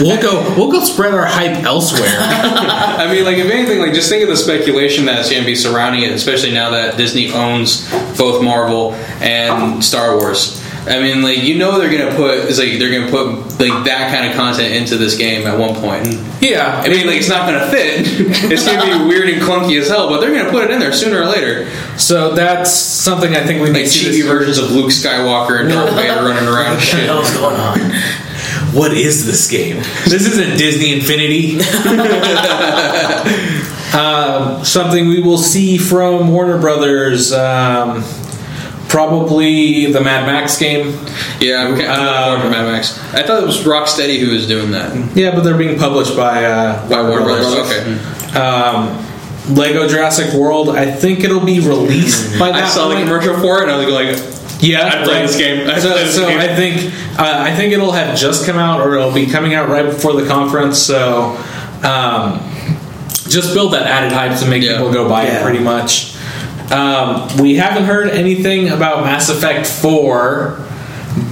"We'll go, we'll go spread our hype elsewhere." <laughs> I mean, like if anything, like just think of the speculation that's going to be surrounding it, especially now that Disney owns both Marvel and Star Wars. I mean, like you know they're going to put it's like they're going to put like that kind of content into this game at one point. Yeah, I mean, like it's not going to fit. <laughs> it's going to be weird and clunky as hell, but they're going to put it in there sooner or later. so that's something I think we Like need to see cheapy versions of Luke Skywalker and Darth <laughs> Vader running around and What the shit. hell's going on? What is this game? This isn't Disney Infinity. <laughs> um, something we will see from Warner Brothers. Um, probably the Mad Max game. Yeah, I'm kind of looking forward Mad Max. I thought it was Rocksteady who was doing that. Yeah, but they're being published by uh, By Warner Brothers. Okay. Um, Lego Jurassic World. I think it'll be released <laughs> by that I saw the point. commercial for it and I was like, Yeah, I played this game. I so this so game. I think uh, I think it'll have just come out, or it'll be coming out right before the conference. So um, just build that added hype to make Yeah. people go buy it. Pretty much. Um, we haven't heard anything about Mass Effect Four.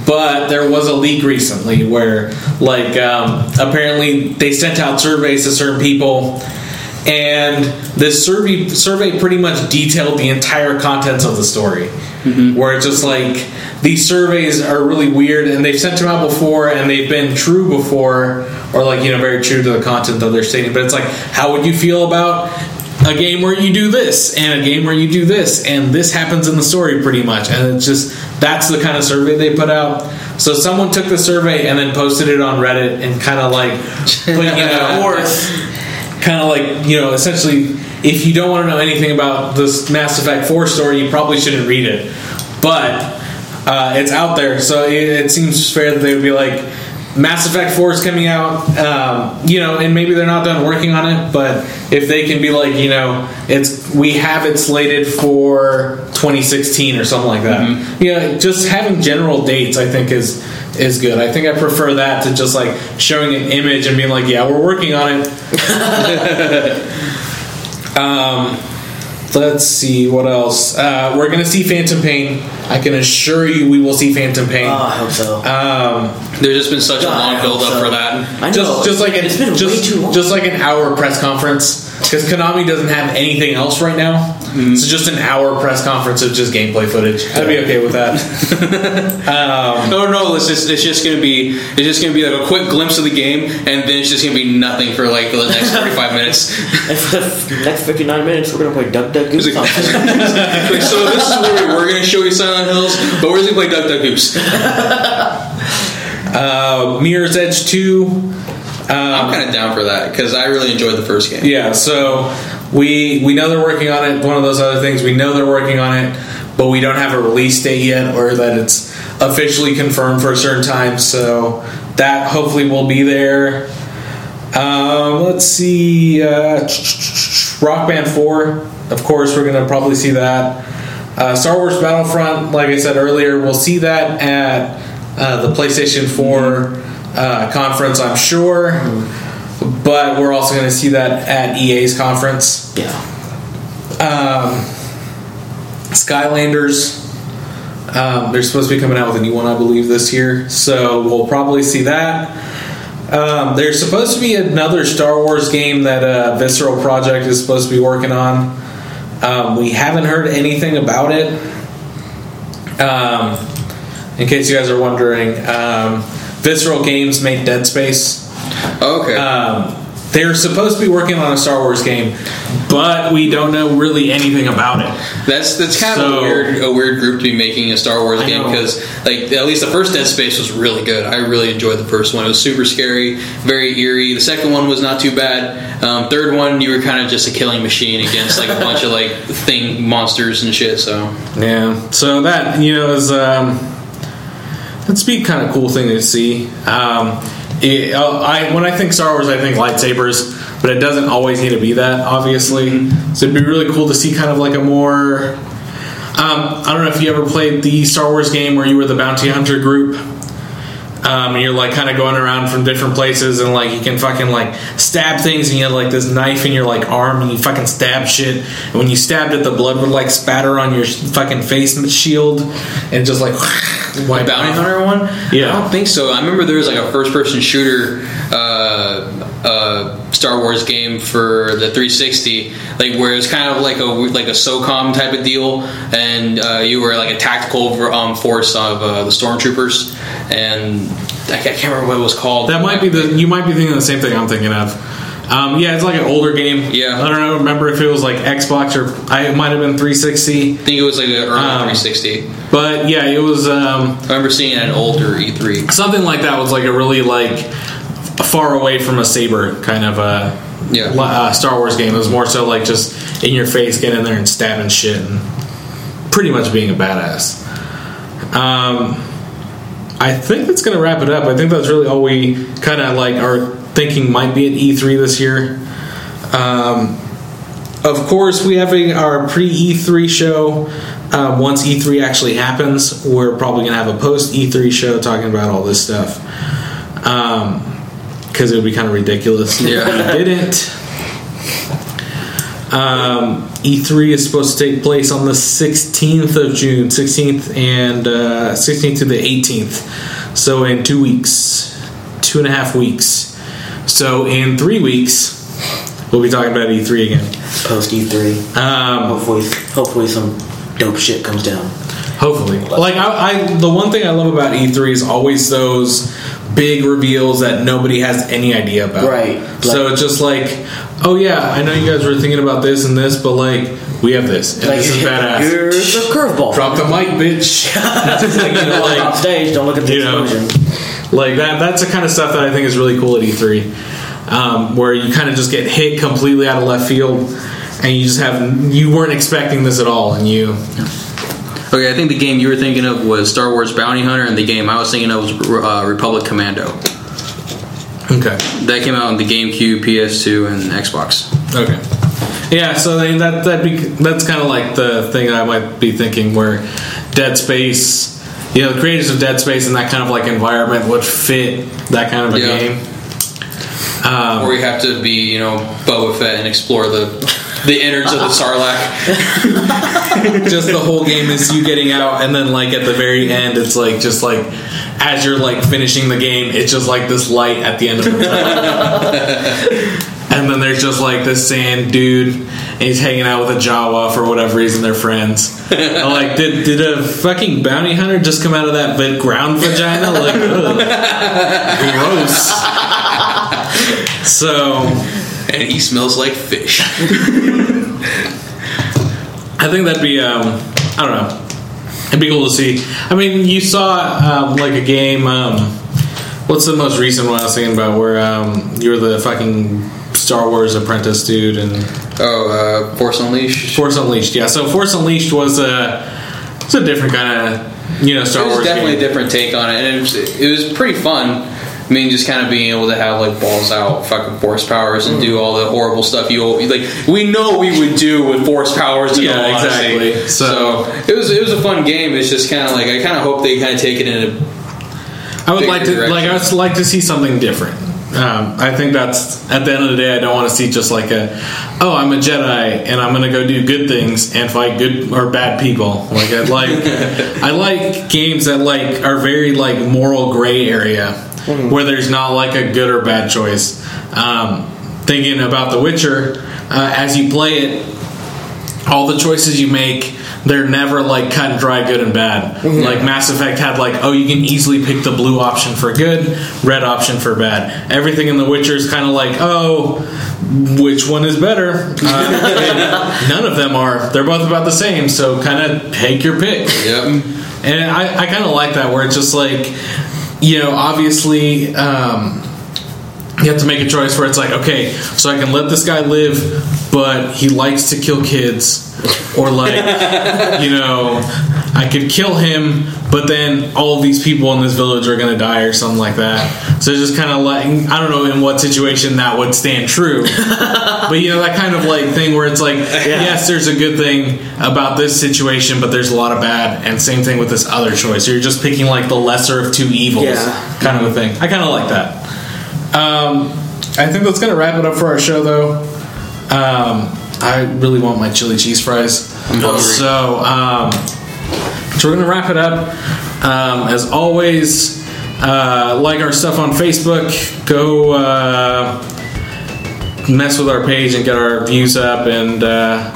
But there was a leak recently where, like, um, apparently they sent out surveys to certain people, and this survey survey pretty much detailed the entire contents of the story. Where it's just like these surveys are really weird, and they've sent them out before, and they've been true before, or like you know very true to the content that they're stating. But it's like, how would you feel about a game where you do this and a game where you do this and this happens in the story pretty much. And it's just that's the kind of survey they put out. So someone took the survey and then posted it on reddit and kind of like <laughs> put, you know course. kind of like you know essentially if you don't want to know anything about this mass effect 4 story you probably shouldn't read it. But uh, it's out there so it, it seems fair that they would be like mass effect 4 is coming out um, you know and maybe they're not done working on it but if they can be like you know it's we have it slated for 2016 or something like that. Yeah just having general dates i think is is good. I think i prefer that to just like showing an image and being like yeah we're working on it. <laughs> Um, let's see what else. Uh, we're gonna see Phantom Pain. I can assure you, we will see Phantom Pain. Oh, I hope so. Um, There's just been such a God, I long build up so. for that. I know. just just like an, it's been just, way too long. just like an hour press conference because Konami doesn't have anything else right now. Mm-hmm. So just an hour press conference of just gameplay footage. I'd be okay with that. <laughs> um, No, no, it's just it's just gonna be it's just gonna be like a quick glimpse of the game, and then it's just gonna be nothing for like the next forty five minutes. and <laughs> the next 59 minutes, we're going to play Duck Duck Goose. Like, <laughs> like, so this is where we we're gonna show you Silent Hills, but we're just gonna play Duck Duck Goose. uh, Mirror's Edge Two. I'm kind of down for that because I really enjoyed the first game. Yeah, so we we know they're working on it. One of those other things, we know they're working on it, but we don't have a release date yet, or that it's officially confirmed for a certain time. So that hopefully will be there. Um, let's see, uh, Rock Band Four. Of course, we're gonna probably see that. Uh, Star Wars Battlefront, like I said earlier, we'll see that at uh, the PlayStation 4 uh, conference, I'm sure. But we're also going to see that at EA's conference. Yeah. Um, Skylanders, um, they're supposed to be coming out with a new one, I believe, this year. So we'll probably see that. Um, there's supposed to be another Star Wars game that uh, Visceral Project is supposed to be working on. Um, we haven't heard anything about it. Um, in case you guys are wondering, um, Visceral Games made Dead Space. Okay. Um, they're supposed to be working on a Star Wars game, but we don't know really anything about it. That's that's kind of a weird a weird group to be making a Star Wars I game because like at least the first Dead Space was really good. I really enjoyed the first one. It was super scary, very eerie. The second one was not too bad. Um, third one, you were kind of just a killing machine against like a bunch of like <laughs> thing monsters and shit. So Yeah. So that you know is um, that'd be kind of cool thing to see. Um, it, uh, I when I think Star Wars, I think lightsabers, but it doesn't always need to be that. Obviously, so it'd be really cool to see kind of like a more. Um, I don't know if you ever played the Star Wars game where you were the bounty hunter group. Um, and you're like kind of going around from different places, and like you can fucking like stab things, and you have like this knife in your like arm, and you fucking stab shit. And when you stabbed it, the blood would like spatter on your fucking face shield, and just like <laughs> wipe Bounty. Hunter one? Yeah. I don't think so. I remember there was like a first person shooter uh, uh, Star Wars game for the 360, like where it was kind of like a like a SOCOM type of deal, and uh, you were like a tactical um, force of uh, the stormtroopers, and I can't remember what it was called. That might be the you might be thinking the same thing I'm thinking of. Um, yeah, it's like an older game. Yeah. I don't know. Remember if it was like Xbox or I might have been 360. I think it was like an early Um, 360. But yeah, it was. Um, I remember seeing it at an older E E3. something like that was like a really like far away from a saber kind of a Yeah. uh, Star Wars game. It was more so like just in your face, getting in there and stabbing shit, and pretty much being a badass. Um, I think that's gonna wrap it up. I think that's really all we kind of like are thinking might be at E3 this year. Um, of course, we have a, our pre E3 show. Um, once E3 actually happens, we're probably going to have a post E3 show talking about all this stuff. Because it would be kind of ridiculous if Yeah. we didn't. Um, E3 is supposed to take place on the 16th of June, 16th and uh, 16th to the 18th. So in two weeks, two and a half weeks. So in three weeks, we'll be talking about E3 again. Post E3. Um, Hopefully, hopefully some dope shit comes down. Hopefully, like I, I, the one thing I love about E3 is always those big reveals that nobody has any idea about. Right. so it's just like, oh yeah, I know you guys were thinking about this and this, but like we have this, and Like, this is <laughs> badass. Here's a curveball. Drop the mic, bitch. <laughs> Like, you know, Off like, stage, don't look at the you know, explosion. like that. That's the kind of stuff that I think is really cool at E3, um, where you kind of just get hit completely out of left field, and you just have you weren't expecting this at all, and you Okay, I think the game you were thinking of was Star Wars Bounty Hunter, and the game I was thinking of was uh, Republic Commando. okay. That came out on the GameCube, PS2, and Xbox. Okay. Yeah, so I mean, that that be that's kind of like the thing I might be thinking where Dead Space, you know, the creators of Dead Space and that kind of like environment would fit that kind of a Yeah. game. Um, Or you have to be, you know, Boba Fett and explore the the innards of the Sarlacc. <laughs> just the whole game is you getting out, and then like at the very end, it's like just like as you're like finishing the game, it's just like this light at the end of the tunnel. <laughs> And then there's just like this sand dude, and he's hanging out with a Jawa for whatever reason. They're friends. I'm like, did did a fucking bounty hunter just come out of that ground vagina? Like, ugh. <laughs> gross. So And he smells like fish. <laughs> I think that'd be um, I don't know. It'd be cool to see. I mean, you saw um, like a game. Um, what's the most recent one I was thinking about? Where um, you were the fucking Star Wars apprentice dude and Oh, uh, Force Unleashed. Force Unleashed. Yeah, so Force Unleashed was a it's a different kind of you know Star It was Wars. definitely game. a different take on it, and it was, it was pretty fun. I mean, just kind of being able to have like balls out fucking force powers and do all the horrible stuff you like. We know we would do with force powers. Yeah, exactly. So, So- it was it was a fun game. It's just kind of like I kind of hope they kind of take it in a I would like to bigger like I would like to see something different. Um, I think that's at the end of the day. I don't want to see just like a, oh, I'm a Jedi and I'm gonna go do good things and fight good or bad people. Like I like, <laughs> I like games that like are very like moral gray area where there's not like a good or bad choice. Um, thinking about The Witcher, uh, as you play it, all the choices you make they're never like cut and dry, good and bad. Like Mass Effect had like, oh, you can easily pick the blue option for good, red option for bad. Everything in The Witcher is kind of like, oh, which one is better? Uh, none of them are. They're both about the same. So kind of take your pick. Yep. And I, I kind of like that where it's just like, you know, obviously, um, you have to make a choice where it's like, okay, so I can let this guy live, but he likes to kill kids. Or like, <laughs> you know, I could kill him, but then all these people in this village are going to die or something like that. So just kind of like, I don't know in what situation that would stand true. <laughs> but you know, that kind of like thing where it's like, yes, there's a good thing about this situation, but there's a lot of bad. And same thing with this other choice. You're just picking like the lesser of two evils Yeah. kind of a thing. I kind of like that. Um, I think that's going to wrap it up for our show, though. Um, I really want my chili cheese fries. hungry. So, um, so we're going to wrap it up. Um, as always, uh, like our stuff on Facebook. Go uh, mess with our page and get our views up. And, uh,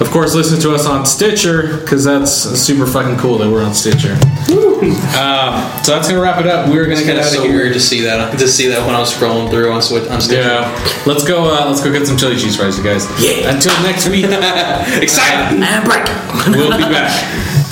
of course, listen to us on Stitcher because that's super fucking cool that we're on Stitcher. Um, so that's going to wrap it up. We're going to Kind get of out of so here. weird to see that to see that when I was scrolling through on Switch on Stitcher. Yeah. Let's go. Uh, let's go get some chili cheese fries, you guys. Yeah. Until next week, Excited. And break. we'll be back.